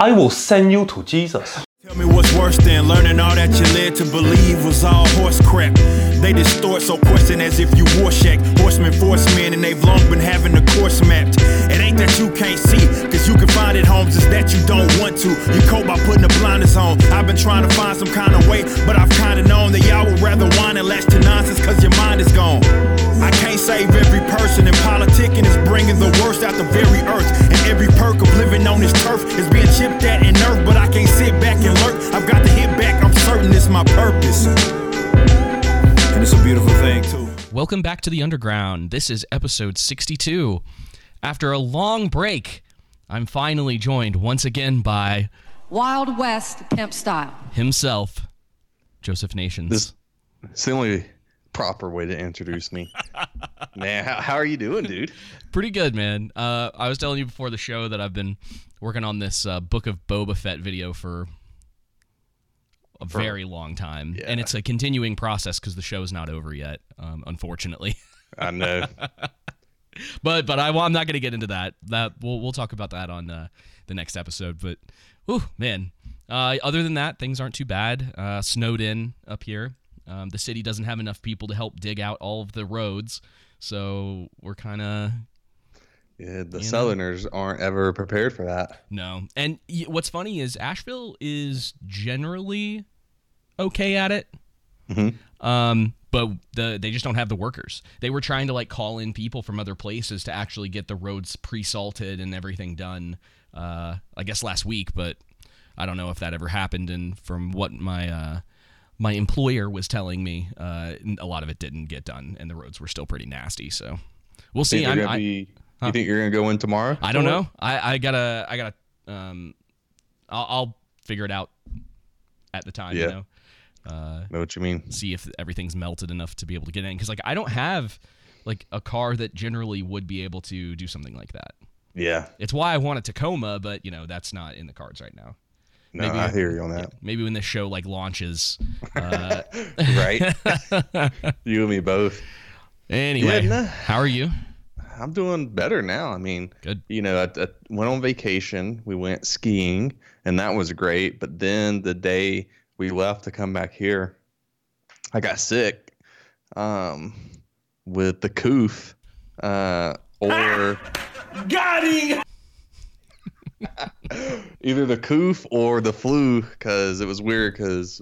I will send you to Jesus. Tell me what's worse than learning all that you led to believe was all horse crap. They distort so question as if you war shack. Horsemen, men, and they've long been having the course mapped. It ain't that you can't see, cause you can find it, Holmes, it's that you don't want to. You cope by putting the blinders on. I've been trying to find some kind of way, but I've kinda known that y'all would rather whine and to nonsense cause your mind is gone. I can't save every person, and politicking is bringing the worst out the very earth. And every perk of living on this turf is being chipped at and nerfed, but I can't sit back and lurk. I've got to hit back, I'm certain it's my purpose. And it's a beautiful thing, too. Welcome back to the Underground. This is episode 62. After a long break, I'm finally joined once again by Wild West pimp style. himself, Joseph Nations. This it's the only proper way to introduce me. Man, how, how are you doing, dude? Pretty good, man. Uh, I was telling you before the show that I've been working on this uh, Book of Boba Fett video for a For- very long time, Yeah. and it's a continuing process because the show is not over yet, um, unfortunately. I know. but but I, well, I'm not going to get into that. That we'll we'll talk about that on uh, the next episode. But, whew, man. Uh, other than that, things aren't too bad. Uh, snowed in up here. Um, the city doesn't have enough people to help dig out all of the roads, so we're kind of Yeah, the know? Southerners aren't ever prepared for that. no. And what's funny is Asheville is generally okay at it. Hmm. Um, but the they just don't have the workers. They were trying to like call in people from other places to actually get the roads pre-salted and everything done. Uh, I guess last week, but I don't know if that ever happened. And from what my uh, my employer was telling me, uh, a lot of it didn't get done, and the roads were still pretty nasty. So we'll see. Think I'm, you're I, be, You think you're gonna go in tomorrow? I don't know. I, I gotta I gotta um, I'll, I'll figure it out at the time. You Yeah. know, uh, Know what you mean? see if everything's melted enough to be able to get in. Because like I don't have like a car that generally would be able to do something like that. Yeah. It's why I want a Tacoma, but you know that's not in the cards right now. No, Maybe- I hear you on that. Maybe when this show like launches. Uh, right? you and me both. anyway, Yeah, nah. how are you? I'm doing better now. I mean, Good. You know, I, I went on vacation. We went skiing, and that was great. But then the day we left to come back here, I got sick um, with the coof, uh, or either the coof or the flu, because it was weird. Because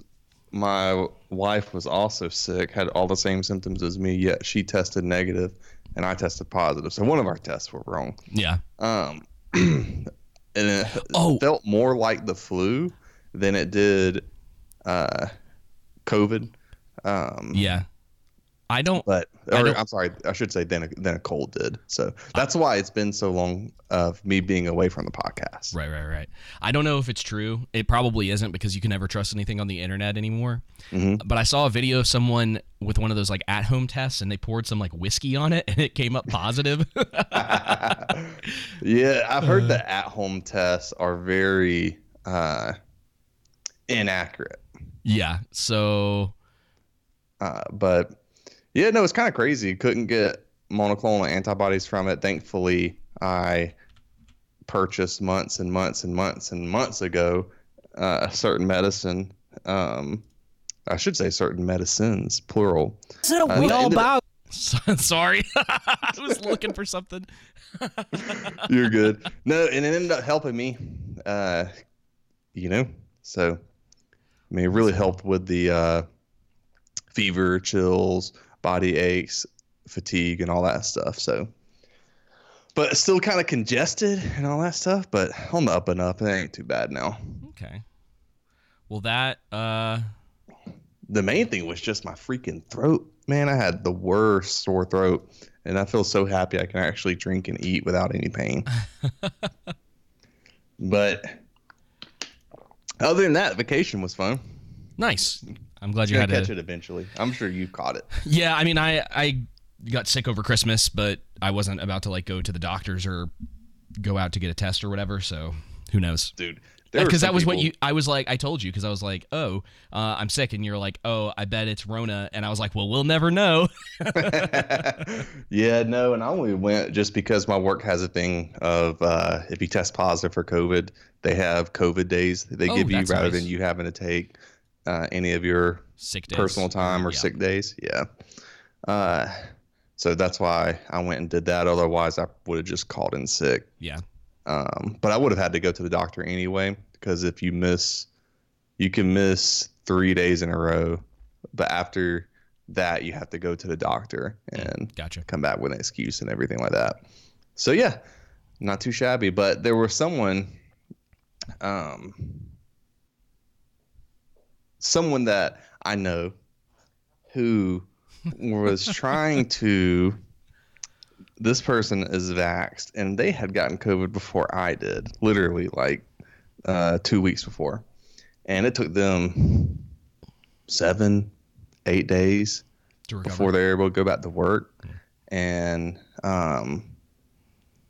my wife was also sick, had all the same symptoms as me, yet she tested negative, and I tested positive. So one of our tests were wrong. Yeah. Um, and it Oh. felt more like the flu than it did uh, COVID. Um, Yeah. I don't. But I don't, I'm sorry, I should say then a, than a cold did. So that's why it's been so long of me being away from the podcast. Right, right, right. I don't know if it's true. It probably isn't because you can never trust anything on the internet anymore. Mm-hmm. But I saw a video of someone with one of those like at home tests and they poured some like whiskey on it and it came up positive. Yeah, I've heard Uh. the at-home tests are very uh, inaccurate. yeah. So, Uh, but yeah, no, it's kind of crazy. Couldn't get monoclonal antibodies from it. Thankfully, I purchased months and months and months and months ago uh, a certain medicine. Um, I should say certain medicines, plural. Uh, we all bow. Sorry. I was looking for something. You're good. No, and it ended up helping me. Uh, you know, so I mean, it really helped with the uh, fever, chills, body aches, fatigue, and all that stuff. So, but still kind of congested and all that stuff. But on the up and up, it ain't too bad now. Okay. Well, that, uh, The main thing was just my freaking throat. Man, I had the worst sore throat, and I feel so happy I can actually drink and eat without any pain. but other than that, vacation was fun. nice. I'm glad you had catch to. it eventually. I'm sure you caught it. Yeah, I mean, I I got sick over Christmas, but I wasn't about to like go to the doctors or go out to get a test or whatever. So who knows? dude. Because that was what you. I was like, I told you because I was like, oh, uh, I'm sick, and you're like, oh, I bet it's Rona, and I was like, well, we'll never know. yeah, no, and I only went just because my work has a thing of uh, if you test positive for COVID, they have COVID days they Oh, give you rather nice. than you having to take uh, any of your Sick days. personal time or Yeah. sick days. Yeah. Uh, so that's why I went and did that. Otherwise, I would have just called in sick. Yeah. Um, but I would have had to go to the doctor anyway because if you miss, you can miss three days in a row, but after that, you have to go to the doctor and Gotcha. come back with an excuse and everything like that. So yeah, not too shabby. But there was someone, um, someone that I know who was trying to. This person is vaxxed, and they had gotten COVID before I did, literally like uh, two weeks before, and it took them seven, eight days before they were able to go back to work, and um,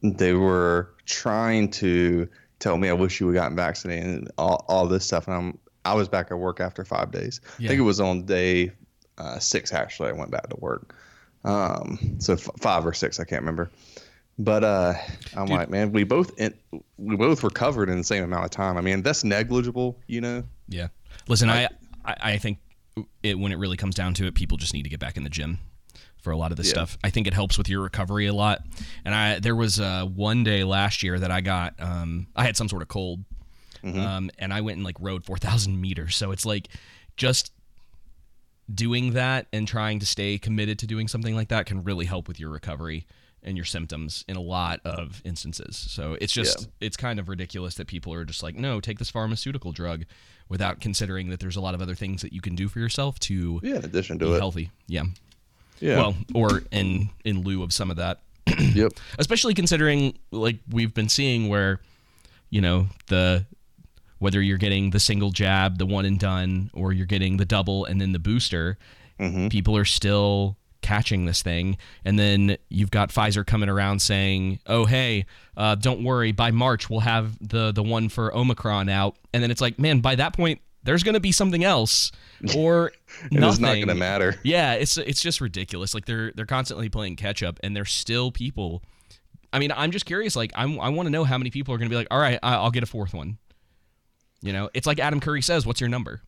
they were trying to tell me, "I wish you would gotten vaccinated," and all, all this stuff. And I'm I was back at work after five days. I think it was on day uh, six actually. I went back to work. Um, so f- five or six, I can't remember. But uh, I'm Dude. like, man, we both in, we both recovered in the same amount of time. I mean, that's negligible, you know. Yeah. Listen, I, I I think it when it really comes down to it, people just need to get back in the gym for a lot of this Yeah. stuff. I think it helps with your recovery a lot. And I there was uh, one day last year that I got um, I had some sort of cold, um, and I went and like rode four thousand meters. So it's like just doing that and trying to stay committed to doing something like that can really help with your recovery and your symptoms in a lot of instances. So it's just Yeah. it's kind of ridiculous that people are just like, no, take this pharmaceutical drug without considering that there's a lot of other things that you can do for yourself to Yeah, in addition be to it. healthy. Yeah. Yeah. Well, or in in lieu of some of that. yep. Especially considering like we've been seeing where you know, the whether you're getting the single jab, the one and done, or you're getting the double and then the booster, people are still catching this thing. And then you've got Pfizer coming around saying, "Oh, hey, uh, don't worry. By March, we'll have the the one for Omicron out." And then it's like, man, by that point, there's going to be something else, or nothing. it's not going to matter. Yeah, it's it's just ridiculous. Like they're they're constantly playing catch up, and there's still people. I mean, I'm just curious. Like, I'm, I want to know how many people are going to be like, all right, I'll get a fourth one. You know, it's like Adam Curry says, "What's your number?"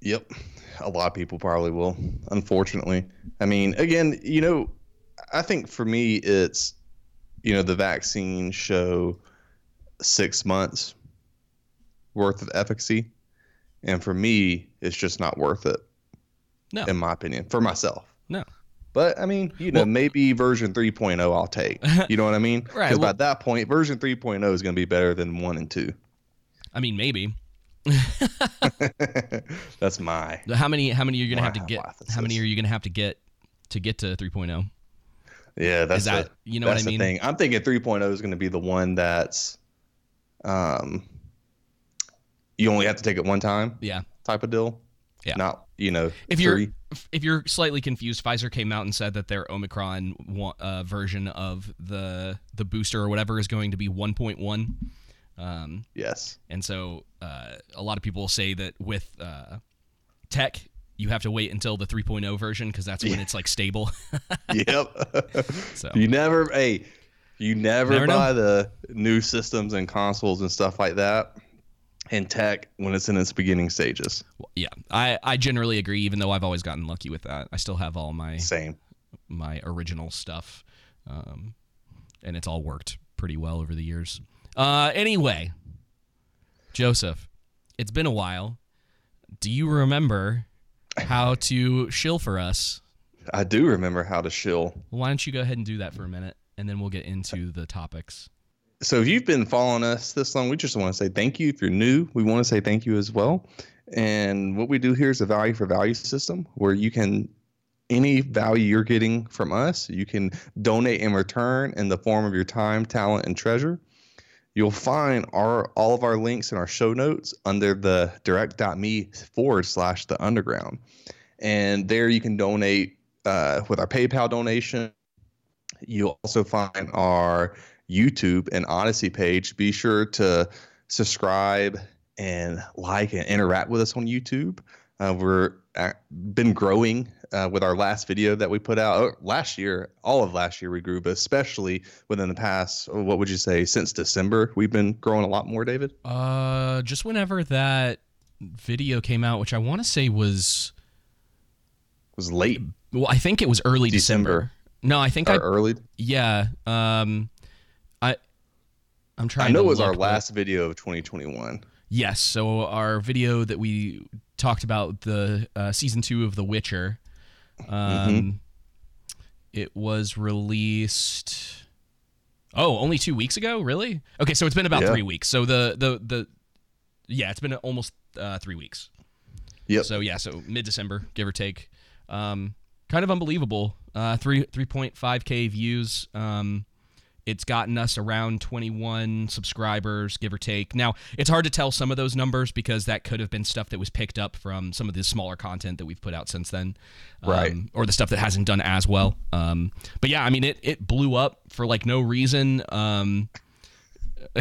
Yep. A lot of people probably will, unfortunately. I mean, again, you know, I think for me, it's, you know, the vaccine show six months worth of efficacy. And for me, it's just not worth it, No, in my opinion, for myself. no. But I mean, you know, Well- maybe version 3.0 I'll take. You know what I mean? Right, Because well- by that point, version 3.0 is going to be better than 1 and 2. I mean, maybe. That's my. How many? How many are you going to have to get? hypothesis. How many are you going to have to get to get to oh? 3.0? Yeah, that's that- the, you know what I mean? The thing. I'm thinking 3.0 is going to be the one that's, um, you only have to take it one time Yeah. type of deal. Yeah. Not you know If you're three. if you're slightly confused, Pfizer came out and said that their Omicron uh, version of the the booster or whatever is going to be 1.1. Um, Yes. And so uh, a lot of people say that with uh, tech, you have to wait until the 3.0 version because that's when it's like stable. yep. So- you never. Hey, you never, Never know. buy the new systems and consoles and stuff like that in tech when it's in its beginning stages. yeah, I, I generally agree. Even though I've always gotten lucky with that, I still have all my Same. my original stuff, um, and it's all worked pretty well over the years. Uh, anyway, Joseph, it's been a while. Do you remember how to shill for us? I do remember how to shill. Why don't you go ahead and do that for a minute, and then we'll get into the topics. So if you've been following us this long, we just want to say thank you. If you're new, we want to say thank you as well. And what we do here is a value for value system where you can any value you're getting from us, you can donate in return in the form of your time, talent, and treasure. You'll find our all of our links in our show notes under the direct.me forward slash the underground. And there you can donate uh, with our PayPal donation. You'll also find our YouTube and Odysee page. Be sure to subscribe and like and interact with us on YouTube. Uh, we're been growing uh, with our last video that we put out oh, last year. All of last year we grew, but especially within the past, oh, what would you say, since December, we've been growing a lot more. David, Uh, just whenever that video came out, which I want to say was, was late well, I think it was early December. December. No, I think or I, early. yeah. Um, I, I'm trying. To I know it was our last video of 2021. Yes. So our video that we talked about the uh, season two of The Witcher, um, it was released. Oh, only two weeks ago, really? Okay, so it's been about Yeah. three weeks. So the the the, yeah, it's been almost uh, three weeks. Yeah. So yeah, so mid December, give or take. Um, kind of unbelievable. Uh, three three point five k views. Um, it's gotten us around 21 subscribers, give or take. Now, it's hard to tell some of those numbers because that could have been stuff that was picked up from some of the smaller content that we've put out since then. Um, Right. Or the stuff that hasn't done as well. Um, but yeah, I mean, it, it blew up for like no reason. Um,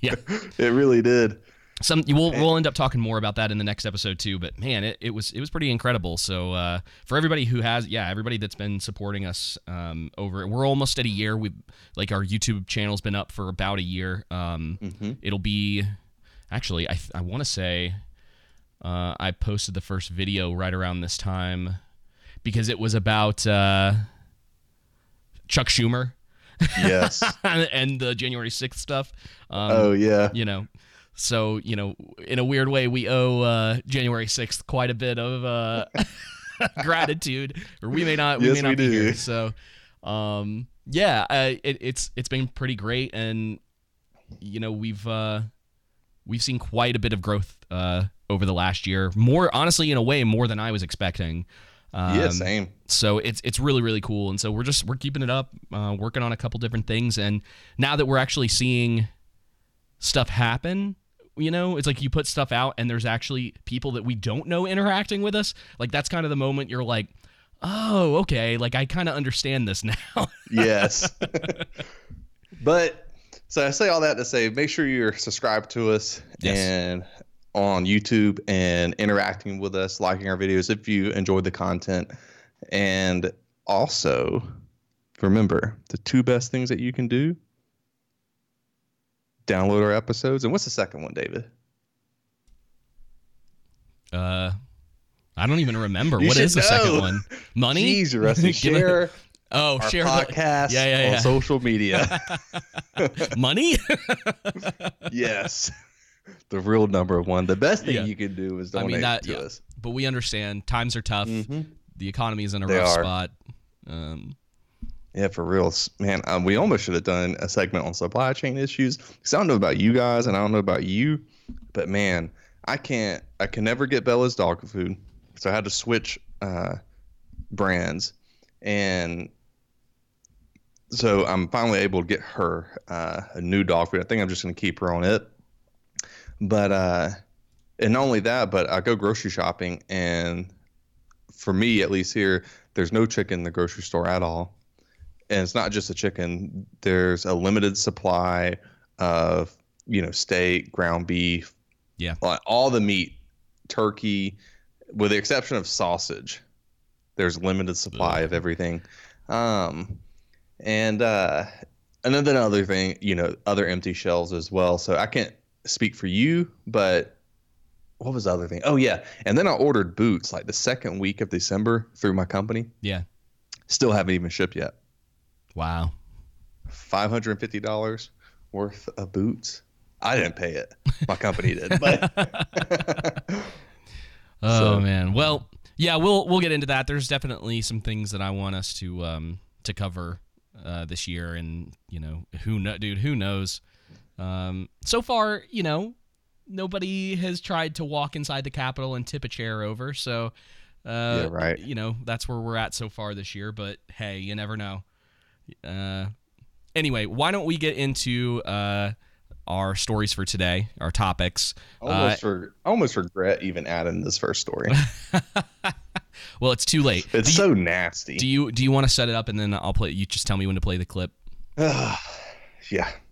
yeah It really did. Some we'll we'll end up talking more about that in the next episode too but man it, it was it was pretty incredible. So uh, for everybody who has yeah everybody that's been supporting us um, over we're almost at a year. We like our youtube channel's been up for about a year. Um, it'll be actually i, I want to say uh, i posted the first video right around this time because it was about uh, chuck schumer. Yes. and the january 6th stuff. Um, oh yeah. you know so you know in a weird way we owe uh january 6th quite a bit of uh gratitude or we may not we Yes, may not we be do. here so um yeah uh, it, it's it's been pretty great and you know we've uh we've seen quite a bit of growth uh over the last year more honestly in a way more than i was expecting um, yeah. Same. so it's it's really really cool and so we're just we're keeping it up uh, working on a couple different things and now that we're actually seeing stuff happen you know it's like you put stuff out and there's actually people that we don't know interacting with us like that's kind of the moment you're like oh okay like i kind of understand this now yes. but so I say all that to say, make sure you're subscribed to us Yes. and on YouTube and interacting with us, liking our videos if you enjoy the content. And also, remember the two best things that you can do download our episodes. And what's the second one, David? uh i don't even remember what is the second one money Jeez, Rusty, share oh share the- podcast yeah yeah on yeah social media. money yes. The real number one. The best thing Yeah. you can do is I donate mean that, to yeah. us. But we understand times are tough. Mhm. The economy is in a They rough are. spot. Um, Yeah, for real, man. Um, we almost should have done a segment on supply chain issues. Cause I don't know about you guys, and I don't know about you, but man, I can't. I can never get Bella's dog food, so I had to switch uh, brands, and so I'm finally able to get her uh, a new dog food. I think I'm just gonna keep her on it. But uh, and not only that, but I go grocery shopping, and for me at least here, there's no chicken in the grocery store at all and it's not just a chicken. There's a limited supply of you know steak, ground beef, Yeah. like, all the meat, turkey, with the exception of sausage. There's limited supply of everything, um, and uh, and then another thing, you know, other empty shelves as well. So I can't speak for you, but what was the other thing? Oh yeah, and then I ordered boots like the second week of December through my company. yeah. Still haven't even shipped yet. Wow. five hundred and fifty dollars worth of boots. I didn't pay it. My company did. But Oh So- man. Well, yeah, we'll we'll get into that. There's definitely some things that I want us to um to cover uh, this year, and you know who know, dude, who knows? Um, so far, you know, nobody has tried to walk inside the Capitol and tip a chair over. So, uh, Yeah, right. You know, that's where we're at so far this year. But hey, you never know. Uh, anyway, why don't we get into uh our stories for today, our topics? Uh, almost almost regret even adding this first story. well, it's too late. It's do so you, nasty. do you do you want to set it up and then I'll play? You just tell me when to play the clip. yeah.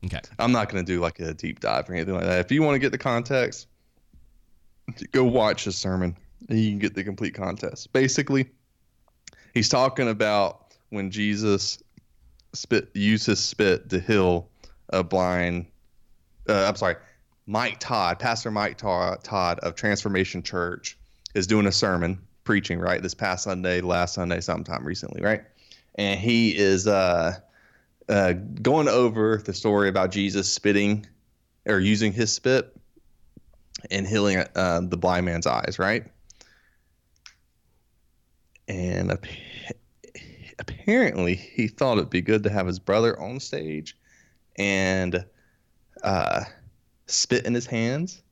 Okay. I'm not gonna do like a deep dive or anything like that. If you want to get the context, go watch his sermon. And you can get the complete context. Basically, he's talking about when Jesus spit used his spit to heal a blind. Uh, I'm sorry, Mike Todd, Pastor Mike Todd, of Transformation Church, is doing a sermon preaching right this past Sunday, last Sunday, sometime recently, right? And he is uh, uh, going over the story about Jesus spitting or using his spit and healing uh, the blind man's eyes, right? And apparently, he thought it'd be good to have his brother on stage and uh, spit in his hands,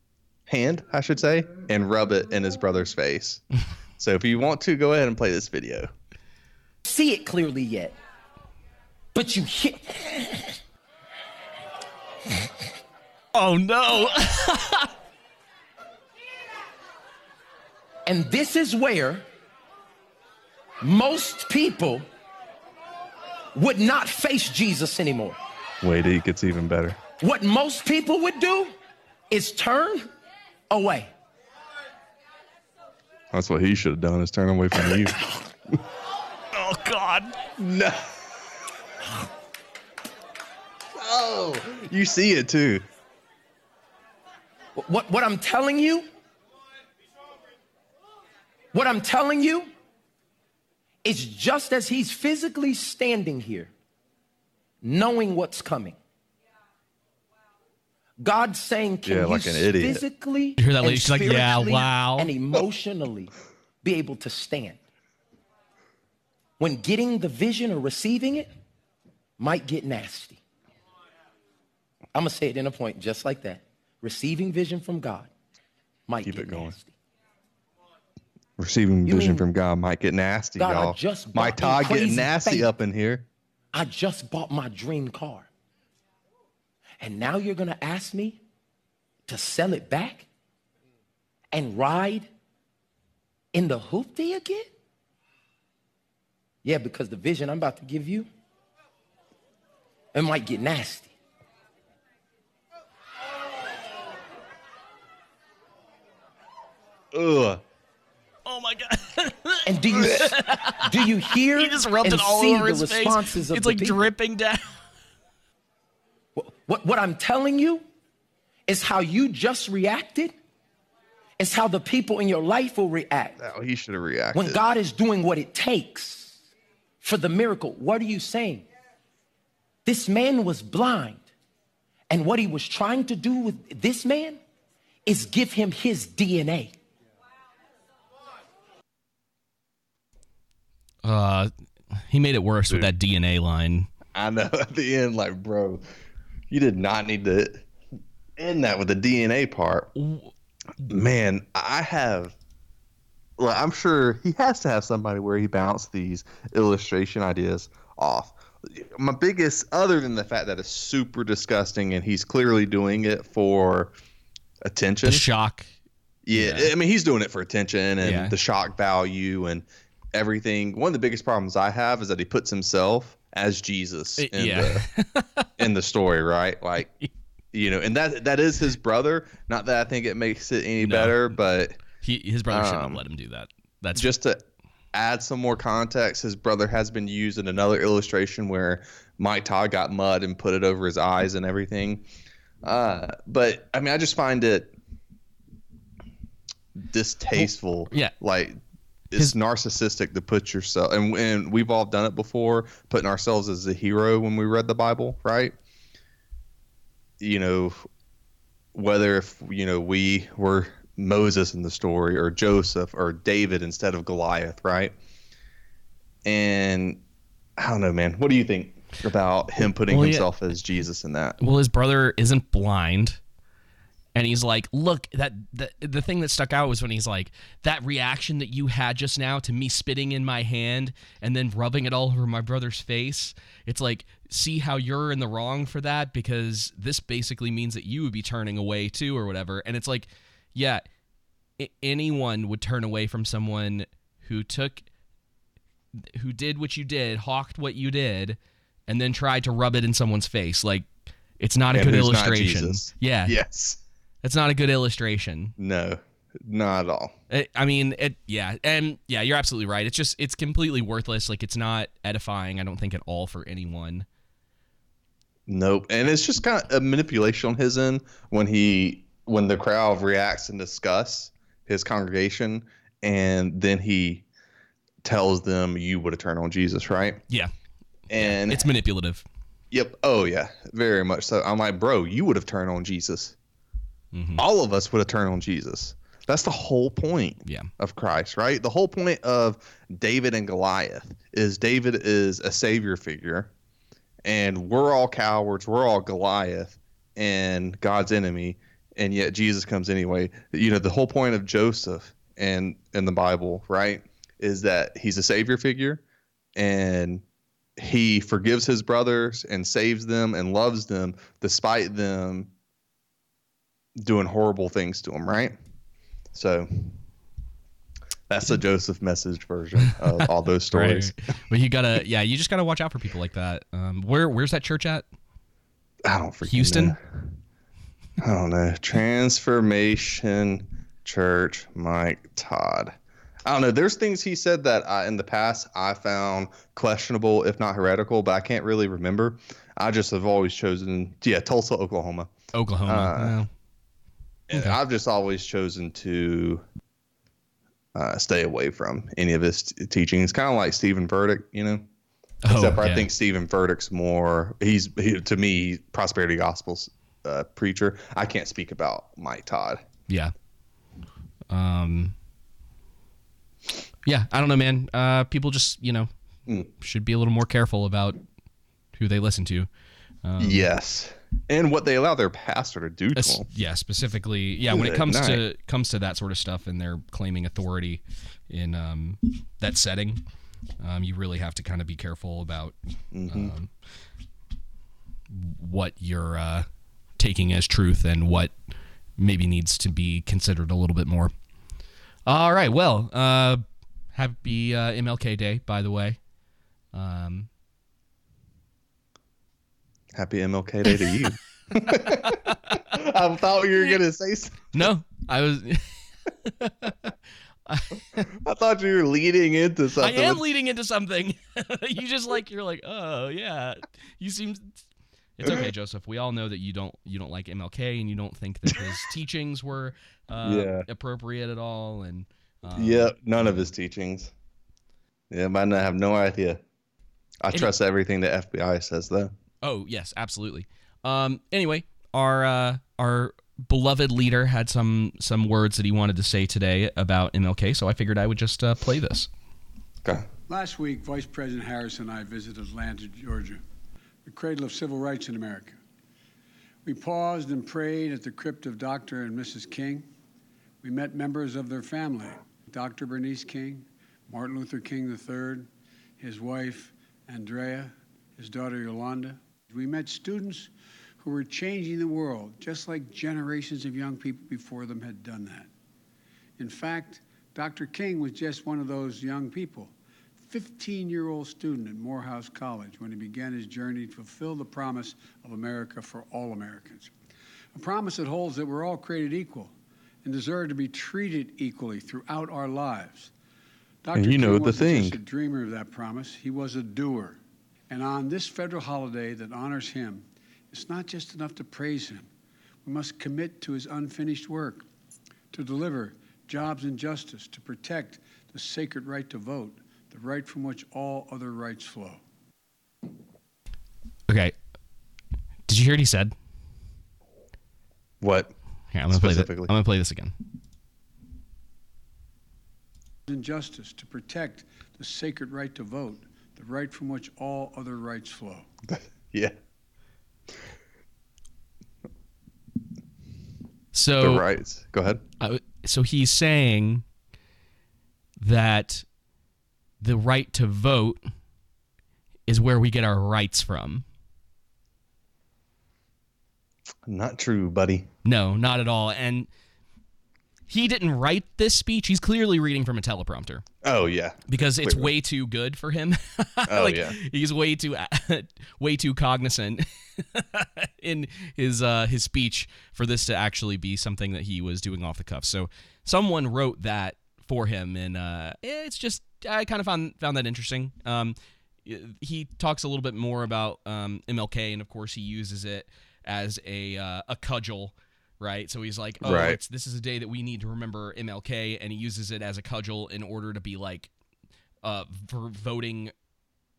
hand, I should say, and rub it in his brother's face. so, if you want to, go ahead and play this video. see it clearly yet. But you hear. Oh no. And this is where most people would not face Jesus anymore. Wait, it gets even better. What most people would do is turn away. That's what he should have done is turn away from you. oh god. no. Oh, you see it too. What, what I'm telling you, what I'm telling you is just as he's physically standing here, knowing what's coming. God's saying, can Yeah, you like an idiot. physically You hear that and lady? She's like, "Yeah, wow." and emotionally be able to stand? When getting the vision or receiving it might get nasty. I'm gonna say it in a point just like that. Receiving vision from God might Keep get it going. nasty. Receiving You vision mean- from God might get nasty, God, y'all. just Mike bought Todd getting nasty faith. up in here. I just bought my dream car. And now you're going to ask me to sell it back and ride in the hoopty again? Yeah, because the vision I'm about to give you, it might get nasty. Ugh. Oh my god. And do you do you hear he just rubbed and it all see over the his face. responses of It's like people? dripping down. What, what, what I'm telling you is how you just reacted is how the people in your life will react. Oh, he should have reacted. When God is doing what it takes for the miracle, what are you saying? This man was blind. And what he was trying to do with this man is give him his DNA. Uh he made it worse with that DNA line. I know at the end, like, bro, you did not need to end that with the DNA part. Man, I have. Well, I'm sure he has to have somebody where he bounced these illustration ideas off. My biggest, other than the fact that it's super disgusting and he's clearly doing it for attention. The shock. Yeah, Yeah. I mean he's doing it for attention and Yeah. the shock value and everything. One of the biggest problems I have is that he puts himself as Jesus Uh, in yeah. the in the story, right? Like you know, and that that is his brother. Not that I think it makes it any No. better, but He his brother shouldn't have Um, let him do that. That's just to add some more context, his brother has been used in another illustration where Mike Todd got mud and put it over his eyes and everything. Uh, but I mean, I just find it distasteful. yeah. like it's His- narcissistic to put yourself, and and we've all done it before, putting ourselves as the hero when we read the Bible, right? You know, whether if you know we were Moses in the story or Joseph or David instead of Goliath, right? And I don't know, man. What do you think about him putting Well, yeah. himself as Jesus in that? well his brother isn't blind and he's like look that the, the thing that stuck out was when he's like that reaction that you had just now to me spitting in my hand and then rubbing it all over my brother's face it's like see how you're in the wrong for that because this basically means that you would be turning away too or whatever. And it's like yeah a- anyone would turn away from someone who took who did what you did hawked what you did and then tried to rub it in someone's face. Like it's not a And good illustration. Yeah. Yes. That's not a good illustration No. Not at all. It, I mean, it. Yeah, and yeah, you're absolutely right. It's just it's completely worthless. Like it's not edifying. I don't think at all for anyone. Nope. And it's just kind of a manipulation on his end when he when the crowd reacts and discuss his congregation, and then he tells them you would have turned on Jesus, right? Yeah, And it's manipulative. Yep. Oh yeah, very much so. I'm like, bro, you would have turned on Jesus. Mhm. All of us would have turned on Jesus. That's the whole point Yeah, of Christ, right? The whole point of David and Goliath is David is a savior figure, and we're all cowards. We're all Goliath and God's enemy, and yet Jesus comes anyway. You know, the whole point of Joseph and in the Bible, right, is that he's a savior figure, and he forgives his brothers and saves them and loves them despite them doing horrible things to him, right? So that's the Joseph message version of all those stories. Right. But you gotta, yeah, you just gotta watch out for people like that. Um, where where's that church at? I don't freaking Houston? know. I don't know. Transformation Church, Mike Todd. I don't know. There's things he said that I, in the past I found questionable, if not heretical, but I can't really remember. I just have always chosen, yeah, Tulsa, Oklahoma. Oklahoma. Uh, And I've just always chosen to uh, stay away from any of his t- teachings. Kind of like Steven Furtick, you know. oh, Except for yeah. I think Steven Furtick's more. He's he, to me prosperity gospels uh, preacher. I can't speak about Mike Todd. Yeah. Um. Yeah, I don't know, man. Uh, people just you know Mm. should be a little more careful about who they listen to. Um, yes, and what they allow their pastor to do to them. yeah, specifically, yeah. When it comes to comes to that sort of stuff, and they're claiming authority in um, that setting, um, you really have to kind of be careful about um, what you're uh, taking as truth and what maybe needs to be considered a little bit more. All right, well, uh, happy uh, MLK Day, by the way. Um, Happy MLK Day to you. I thought you were gonna say. Something. no, I was. I thought you were leading into something. I am leading into something. you just like you're like, oh yeah. You seem. It's okay, Joseph. We all know that you don't you don't like MLK and you don't think that his teachings were uh, Yeah. appropriate at all. And um, Yep, none of his teachings. Yeah, but I have no idea. I Any- trust everything the FBI says, though. Oh yes, absolutely. Um. Anyway, our uh, our beloved leader had some some words that he wanted to say today about MLK, so I figured I would just uh, play this. Okay. Last week, Vice President Harris and I visited Atlanta, Georgia, the cradle of civil rights in America. We paused and prayed at the crypt of Dr. and Mrs. King. We met members of their family Dr. Bernice King, Martin Luther King III, his wife, Andrea, his daughter, Yolanda. We met students who were changing the world, just like generations of young people before them had done that. In fact, Dr. King was just one of those young people. 15 year old student at Morehouse College when he began his journey to fulfill the promise of America for all Americans. A promise that holds that we're all created equal and deserve to be treated equally throughout our lives. Dr. And you know King the wasn't just thing. a dreamer of that promise, he was a doer. And on this federal holiday that honors him, it's not just enough to praise him. We must commit to his unfinished work, to deliver jobs and justice, to protect the sacred right to vote, the right from which all other rights flow. Okay. Did you hear what he said? What? Here, I'm gonna play. This, I'm gonna play this again. And justice, to protect the sacred right to vote, the right from which all other rights flow. Yeah. So The rights. Go ahead. uh, so he's saying that the right to vote is where we get our rights from. Not true, buddy. No, not at all. And he didn't write this speech. He's clearly reading from a teleprompter Oh yeah. because it's Clearly. way too good for him. Oh, like yeah. he's way too way too cognizant in his uh his speech for this to actually be something that he was doing off the cuff. So someone wrote that for him and uh it's just I kind of found found that interesting. Um he talks a little bit more about um MLK and of course he uses it as a uh, a cudgel right? So he's like, oh, Right. it's, this is a day that we need to remember MLK, and he uses it as a cudgel in order to be like, uh, for voting,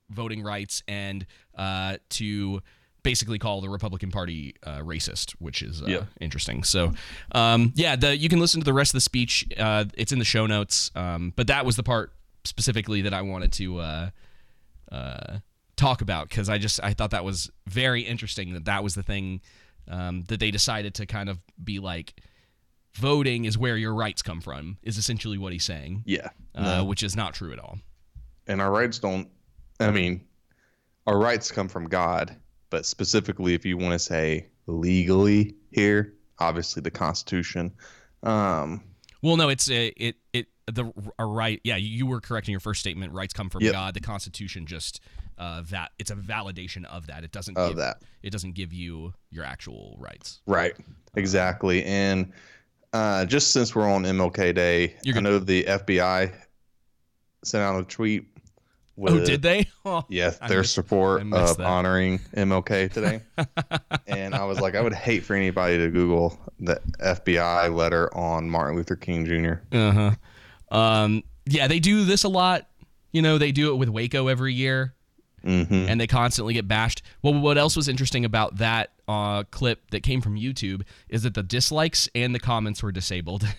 voting rights, and uh, to basically call the Republican Party uh, racist, which is uh, Yep. interesting. So, um, yeah, the you can listen to the rest of the speech. Uh, it's in the show notes, um, but that was the part specifically that I wanted to. Uh, uh, talk about because I just I thought that was very interesting that that was the thing um, that they decided to kind of be like voting is where your rights come from is essentially what he's saying Yeah. uh, which is not true at all and our rights don't i mean our rights come from god but specifically if you want to say legally here obviously the constitution um well no it's a, it it the a right yeah you were correct in your first statement rights come from Yep. God the Constitution just uh, that it's a validation of that. It doesn't Of give, that. it doesn't give you your actual rights. Right. Exactly. And uh just since we're on mlk day You're i know the fbi sent out a tweet with oh did they? Oh, yeah their missed- support of that. honoring mlk today. And i was like i would hate for anybody to google the fbi letter on martin luther king jr Uh-huh. Um, yeah, they do this a lot. You know, they do it with Waco every year, mm-hmm. and they constantly get bashed. Well, what else was interesting about that uh, clip that came from YouTube is that the dislikes and the comments were disabled.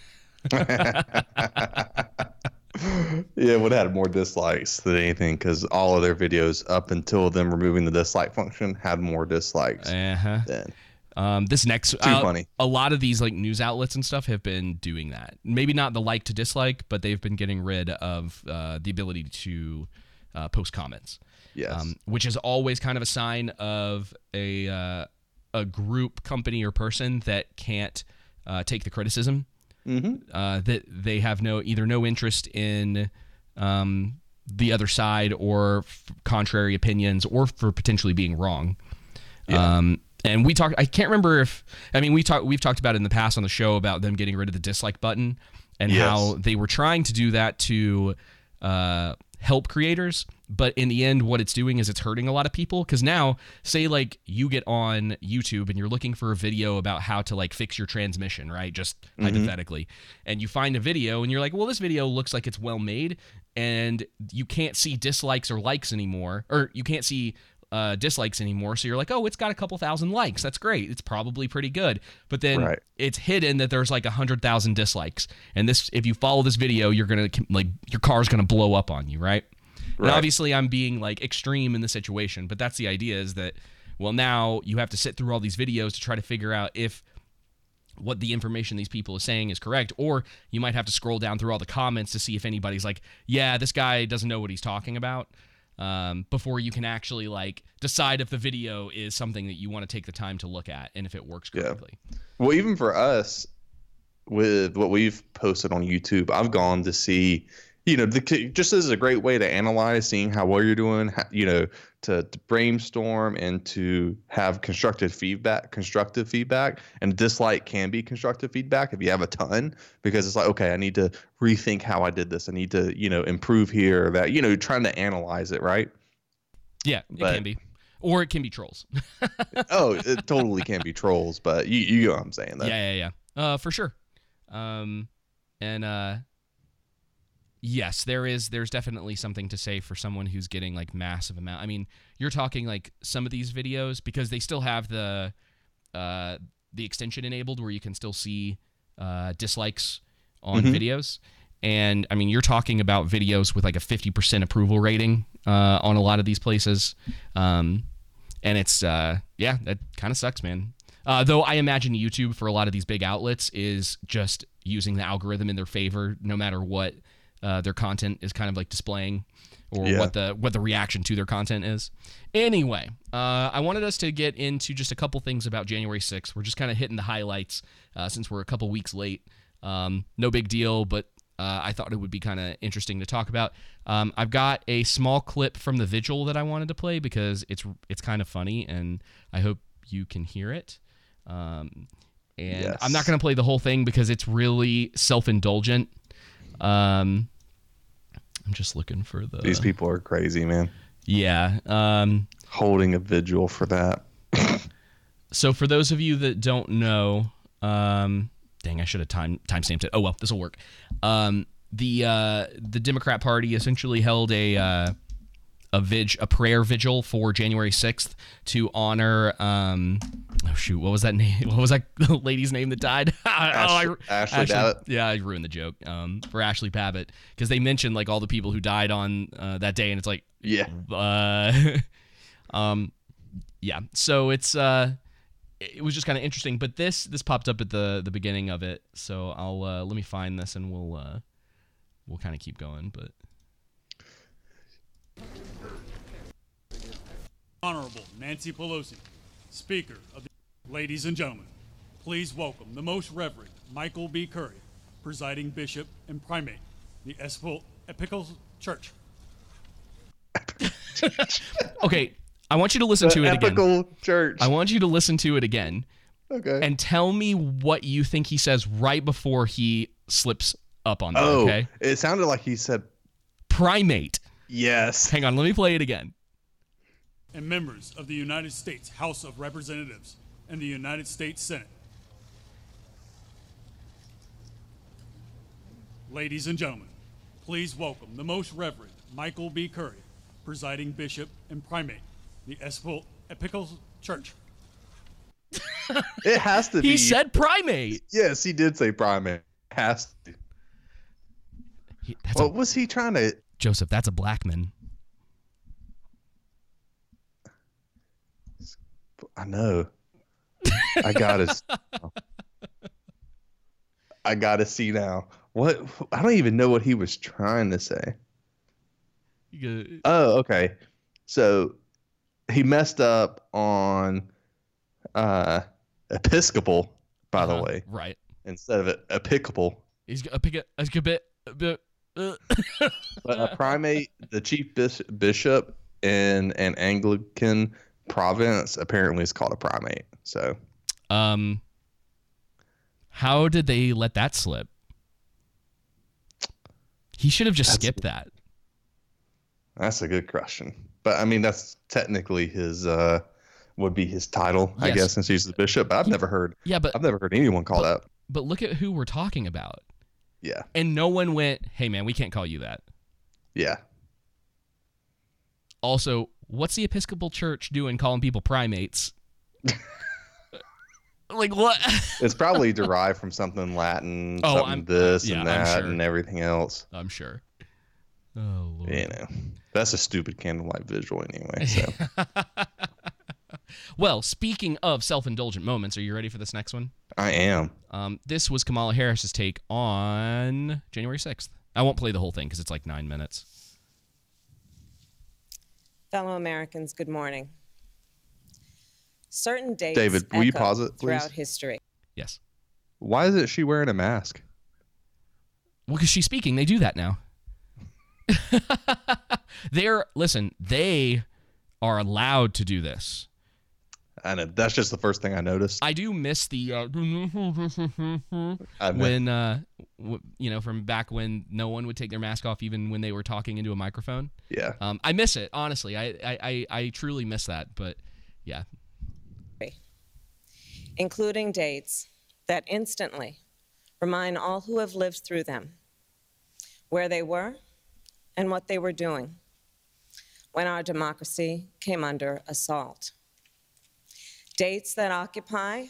Yeah, would have had more dislikes than anything because all of their videos up until them removing the dislike function had more dislikes uh-huh. than. Um, this next, Too uh, funny. A lot of these like news outlets and stuff have been doing that. Maybe not the like to dislike, but they've been getting rid of uh, the ability to uh, post comments. Yes. um, which is always kind of a sign of a uh, a group, company, or person that can't uh, take the criticism. Mm-hmm. Uh, that they have no either no interest in um, the other side or f- contrary opinions or for potentially being wrong. Um, and we talked. I can't remember if I mean we talked. We've talked about it in the past on the show about them getting rid of the dislike button and Yes. how they were trying to do that to uh, help creators, but in the end, what it's doing is it's hurting a lot of people. Because now, say like you get on YouTube and you're looking for a video about how to like fix your transmission, right? Just mm-hmm. hypothetically, and you find a video and you're like, well, this video looks like it's well made, and you can't see dislikes or likes anymore, or you can't see uh, dislikes anymore. So you're like, oh, it's got a couple thousand likes. That's great. It's probably pretty good. But then Right. it's hidden that there's like a hundred thousand dislikes. And this, if you follow this video, you're gonna like your car's gonna blow up on you, right? And Right. obviously, I'm being like extreme in the situation, but that's the idea. Is that well, now you have to sit through all these videos to try to figure out if what the information these people are saying is correct or you might have to scroll down through all the comments to see if anybody's like yeah this guy doesn't know what he's talking about um, before you can actually like decide if the video is something that you want to take the time to look at and if it works Yeah. correctly Well, even for us, with what we've posted on YouTube, I've gone to see, you know, the just as a great way to analyze, seeing how well you're doing, how, you know, to, to brainstorm and to have constructive feedback. Constructive feedback and dislike can be constructive feedback if you have a ton, because it's like, okay, I need to rethink how I did this. I need to, you know, improve here or that. You know, trying to analyze it, right? yeah it can be or it can be trolls oh, it totally can be trolls, but you you know what I'm saying. Though. yeah yeah yeah uh, for sure um, and uh, yes there is there's definitely something to say for someone who's getting like massive amount i mean you're talking like some of these videos because they still have the uh, the extension enabled where you can still see uh, dislikes on videos. And i mean you're talking about videos with like a 50% approval rating uh, on a lot of these places. Um, and it's uh, yeah that kind of sucks man. Uh, though i imagine youtube for a lot of these big outlets is just using the algorithm in their favor no matter what uh, their content is kind of like displaying or Yeah. what the what the reaction to their content is anyway uh, i wanted us to get into just a couple things about january 6th we're just kind of hitting the highlights uh, since we're a couple weeks late Um, no big deal, but uh, I thought it would be kind of interesting to talk about. Um, I've got a small clip from the vigil that I wanted to play because it's it's kind of funny, and I hope you can hear it. Um, and Yes. I'm not going to play the whole thing because it's really self-indulgent. Um, I'm just looking for the These people are crazy, man. Yeah. Um, Holding a vigil for that. so for those of you that don't know, um, dang, I should have time timestamped it. Oh well, this will work. Um, the uh, the Democrat Party essentially held a uh, a vig a prayer vigil for January sixth to honor. Um, oh shoot, what was that name? What was that lady's name that died? oh, I, Ashley Babbitt. Yeah, I ruined the joke. Um, for Ashley Babbitt because they mentioned like all the people who died on uh, that day, and it's like Yeah. uh, um, yeah. So it's uh, it was just kind of interesting. But this this popped up at the the beginning of it. So I'll uh, let me find this and we'll uh, we'll kind of keep going. But Honorable Nancy Pelosi, Speaker of the. Ladies and gentlemen, please welcome the Most Reverend Michael B. Curry, presiding bishop and primate, the Espel Episcopal Church. okay, I want you to listen The to it again. Epical Church. I want you to listen to it again okay. and tell me what you think he says right before he slips up on that. oh, Okay, it sounded like he said primate. yes. Hang on, let me play it again. And members of the United States House of Representatives and the United States Senate. Ladies and gentlemen, please welcome the Most Reverend Michael B. Curry, presiding bishop and primate, the Espel Episcopal Church. It has to be. He said primate. yes. He did say primate. Has to. He- What a, was he trying to? Joseph, that's a Blackman. I know. I gotta. I gotta see now. What? I don't even know what he was trying to say. Oh, okay. So he messed up on uh Episcopal, by the Uh-huh, way, Right. instead of Episcopal. He's a pick it. A bit. A bit. Uh, But a primate, the chief bis- bishop in an Anglican province, apparently is called a primate. So um. How did they let that slip? He should have just That's- skipped that. that's a good question. But I mean, that's technically his uh would be his title, I guess, since he's the bishop. But I've never heard. Yeah, but I've never heard anyone call that. but look at who we're talking about, Yeah, and no one went. Hey, man, we can't call you that. yeah. Also, what's the Episcopal Church doing calling people primates? like what? It's probably derived from something Latin, Oh, something I'm- this yeah, and that sure. and everything else. I'm sure. Oh lord. You know, that's a stupid candlelight visual anyway. So Well, speaking of self-indulgent moments, are you ready for this next one? I am. Um, this was Kamala Harris's take on January 6th. I won't play the whole thing because it's like nine minutes. Fellow Americans, good morning. Certain dates David, will you pause it, please? throughout history. Yes. Why is it she wearing a mask? Well, because she's speaking, they do that now. They're listen. They are allowed to do this. I know that's just the first thing I noticed. I do miss the uh, when uh, w- you know from back when no one would take their mask off even when they were talking into a microphone. yeah, Um, I miss it honestly. I, I I I truly miss that. But yeah, including dates that instantly remind all who have lived through them where they were and what they were doing when our democracy came under assault. Dates that occupy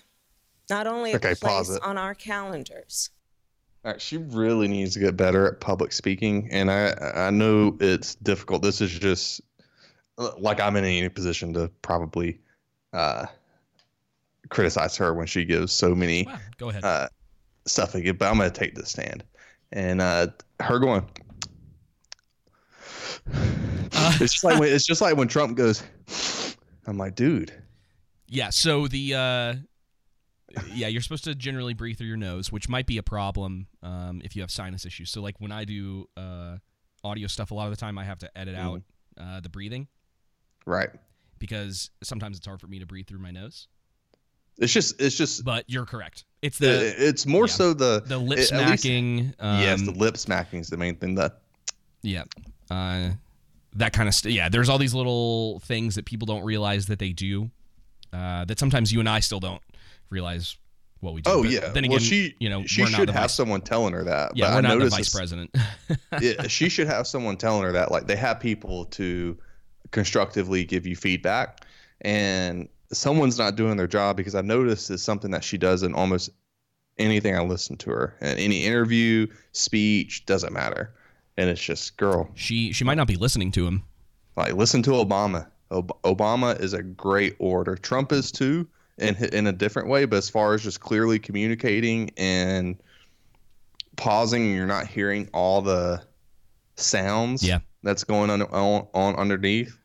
not only a Okay, pause place it. on our calendars, All right, she really needs to get better at public speaking, and I I know it's difficult. This is just like I'm in any position to probably uh, criticize her when she gives so many wow, go ahead. uh, stuff again, but I'm gonna take the stand. And uh, her going, Uh, it's just like when, it's just like when Trump goes, I'm like, dude, yeah. So the uh, yeah, you're supposed to generally breathe through your nose, which might be a problem um, if you have sinus issues. So like when I do uh, audio stuff, a lot of the time I have to edit out uh, the breathing Right. because sometimes it's hard for me to breathe through my nose. It's just it's just But you're correct. It's the, the it's more yeah. so the the lip least- smacking. Um, yes, the lip smacking is the main thing. That Yeah. Uh, that kind of stuff. Yeah, there's all these little things that people don't realize that they do. Uh, that sometimes you and I still don't realize what we do. oh But yeah. Then again, well, she you know, she we're not should have vice, someone telling her that. Yeah, but we're I not the vice this- president. yeah, she should have someone telling her that. Like they have people to constructively give you feedback, and someone's not doing their job because I noticed is something that she does in almost anything I listen to her, and any interview, speech doesn't matter, and it's just girl. she she might not be listening to him. Like listen to Obama. Ob- Obama is a great orator. Trump is too, in in a different way. But as far as just clearly communicating and pausing, and you're not hearing all the sounds. Yeah. that's going on on, on underneath.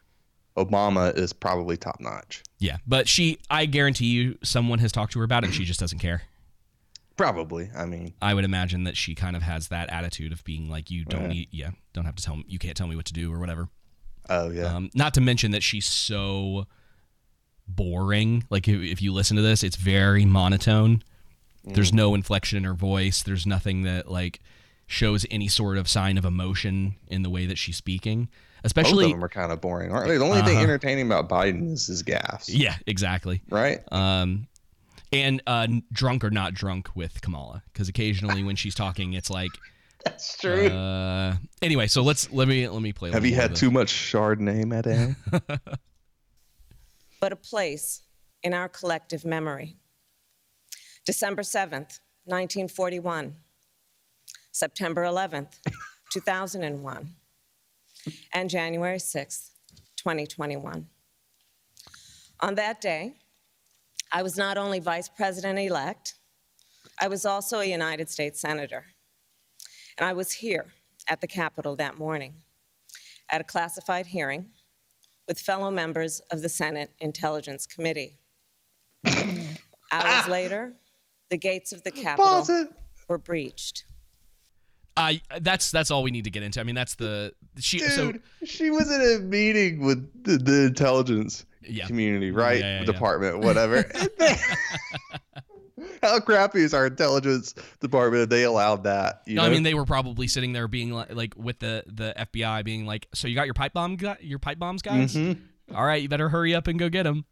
Obama is probably top notch. Yeah, but she, I guarantee you, someone has talked to her about it. and She just doesn't care. Probably. I mean, I would imagine that she kind of has that attitude of being like, you don't Yeah. need, yeah, don't have to tell me, you can't tell me what to do or whatever. Oh yeah, Um, not to mention that she's so boring. Like if, if you listen to this, it's very monotone. Mm. There's no inflection in her voice. There's nothing that like shows any sort of sign of emotion in the way that she's speaking. both Especially, of them are kind of boring, aren't they? The only thing Uh-huh. entertaining about Biden is his gaffes. yeah, exactly. Right. Um, and uh, drunk or not drunk with Kamala, because occasionally when she's talking, it's like, That's true. uh, anyway. So let's let me let me play. a Have little you more had of too much Chardonnay, madame? but a place in our collective memory. December 7th, 1941. September 11th, 2001. And January 6th, 2021. On that day, I was not only vice president elect, I was also a United States Senator. And I was here at the Capitol that morning at a classified hearing with fellow members of the Senate Intelligence Committee. Hours ah! later, the gates of the Capitol were breached. I that's that's all we need to get into. I mean, that's the she. so Dude, she was in a meeting with the, the intelligence Yeah. community, right? Yeah, yeah, yeah. department, whatever. How crappy is our intelligence department if they allowed that? You No, know? I mean they were probably sitting there being like, like with the the FBI being like, "So you got your pipe bomb, gu- your pipe bombs, guys? Mm-hmm. All right, you better hurry up and go get them."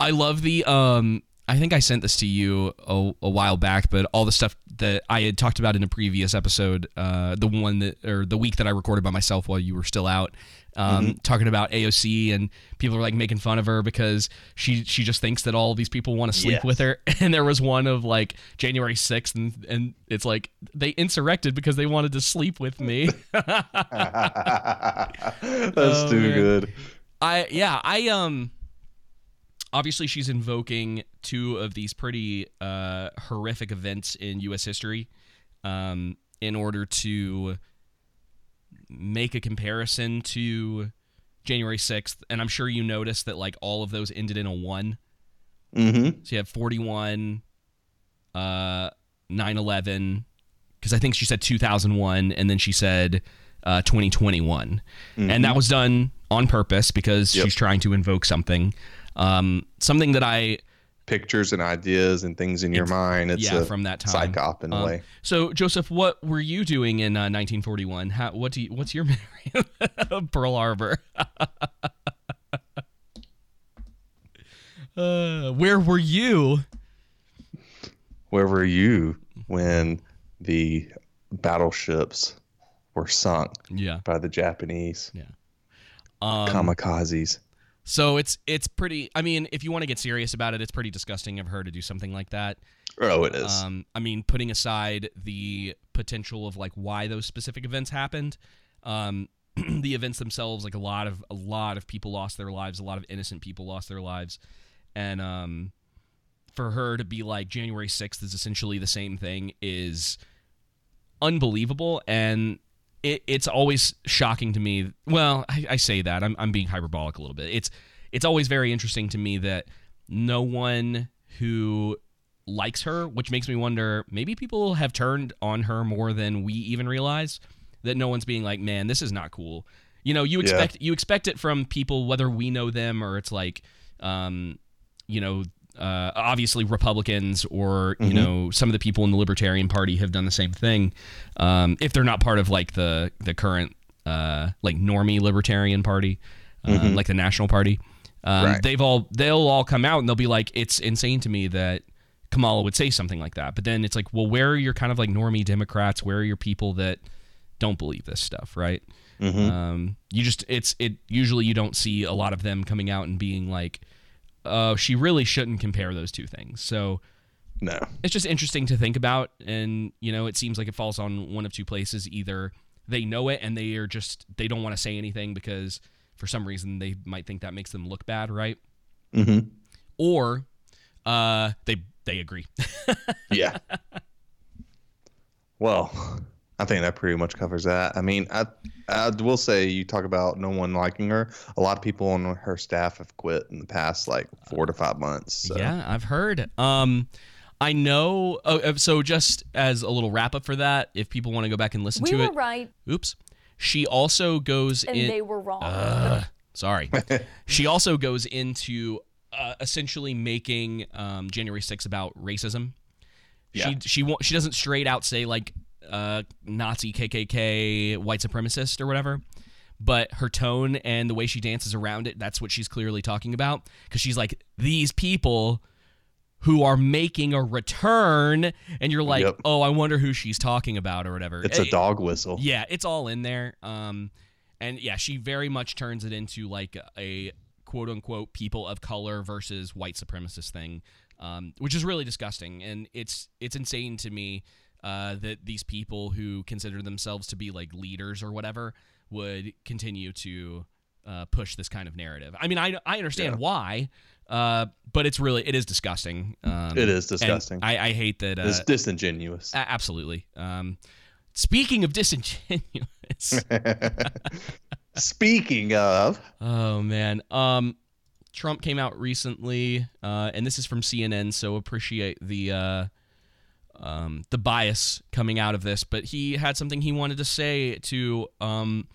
I love the um. I think I sent this to you a, a while back, but all the stuff that I had talked about in a previous episode, uh, the one that or the week that I recorded by myself while you were still out, um, Mm-hmm. talking about AOC and people are like making fun of her because she she just thinks that all these people want to sleep Yes. with her. And there was one of like January sixth, and and it's like they insurrected because they wanted to sleep with me. That's Oh, too man. good. I yeah I um obviously she's invoking two of these pretty uh, horrific events in U.S. history um, in order to make a comparison to January 6th, and I'm sure you noticed that like all of those ended in a one. Mm-hmm. So you have 41, uh, 9/11, because I think she said 2001, and then she said uh, 2021, and that was done on purpose because Yep. she's trying to invoke something, um, something that I Pictures and ideas and things in your mind. It's yeah a from that time psych op in a Um, way. So Joseph, what were you doing in uh, 1941? How, what do you, what's your memory of Pearl Harbor? uh, where were you? Where were you when the battleships were sunk Yeah. by the Japanese Yeah. Um, kamikazes? So it's it's pretty. I mean, if you want to get serious about it, it's pretty disgusting of her to do something like that. Oh, it is. Um, I mean, putting aside the potential of like why those specific events happened, um, the events themselves, like a lot of a lot of people lost their lives, a lot of innocent people lost their lives, and um, for her to be like January sixth is essentially the same thing is unbelievable and. It, it's always shocking to me. Well, I, I say that I'm, I'm being hyperbolic a little bit. It's it's always very interesting to me that no one who likes her, which makes me wonder maybe people have turned on her more than we even realize. That no one's being like, man, this is not cool. You know, you expect you expect it from people whether we know them or it's like, um, you know, uh, obviously Republicans or you Mhm. know some of the people in the Libertarian Party have done the same thing. Um, if they're not part of like the the current uh, like normie Libertarian Party, uh, Mhm. like the National Party, um, Right. they've all they'll all come out and they'll be like, it's insane to me that Kamala would say something like that. But then it's like, well, where are your kind of like normie Democrats? Where are your people that don't believe this stuff, right? Mhm. Um, you just it's it usually you don't see a lot of them coming out and being like, uh, she really shouldn't compare those two things. So no, it's just interesting to think about, and you know, it seems like it falls on one of two places: either they know it and they are just they don't want to say anything because for some reason they might think that makes them look bad, right? Mm Mhm. Or uh, they they agree. yeah. Well, I think that pretty much covers that. I mean, I I will say you talk about no one liking her. A lot of people on her staff have quit in the past like four to five months. So. Yeah, I've heard. Um, I know. Oh, uh, so just as a little wrap up for that, if people want to go back and listen to We to were it, right. Oops. She also goes And in. they were wrong. Ugh, sorry. she also goes into uh, essentially making um, January 6th about racism. Yeah. She she she doesn't straight out say like uh, Nazi KKK white supremacist or whatever. But her tone and the way she dances around it, that's what she's clearly talking about. Because she's like, these people who are making a return, and you're like, Yep. oh, I wonder who she's talking about or whatever. It's a dog whistle. yeah, it's all in there. Um, and yeah, she very much turns it into like a quote unquote people of color versus white supremacist thing, um, which is really disgusting. And it's it's insane to me uh, that these people who consider themselves to be like leaders or whatever would continue to uh, push this kind of narrative. I mean, I I understand Yeah. why. Uh, but it's really it is disgusting. Um, It is disgusting. I, I hate that. Uh, It's disingenuous. a- absolutely. Um, speaking of disingenuous, Speaking of, oh man, um, Trump came out recently, uh, and this is from CNN, so appreciate the uh, um, the bias coming out of this. But he had something he wanted to say to um,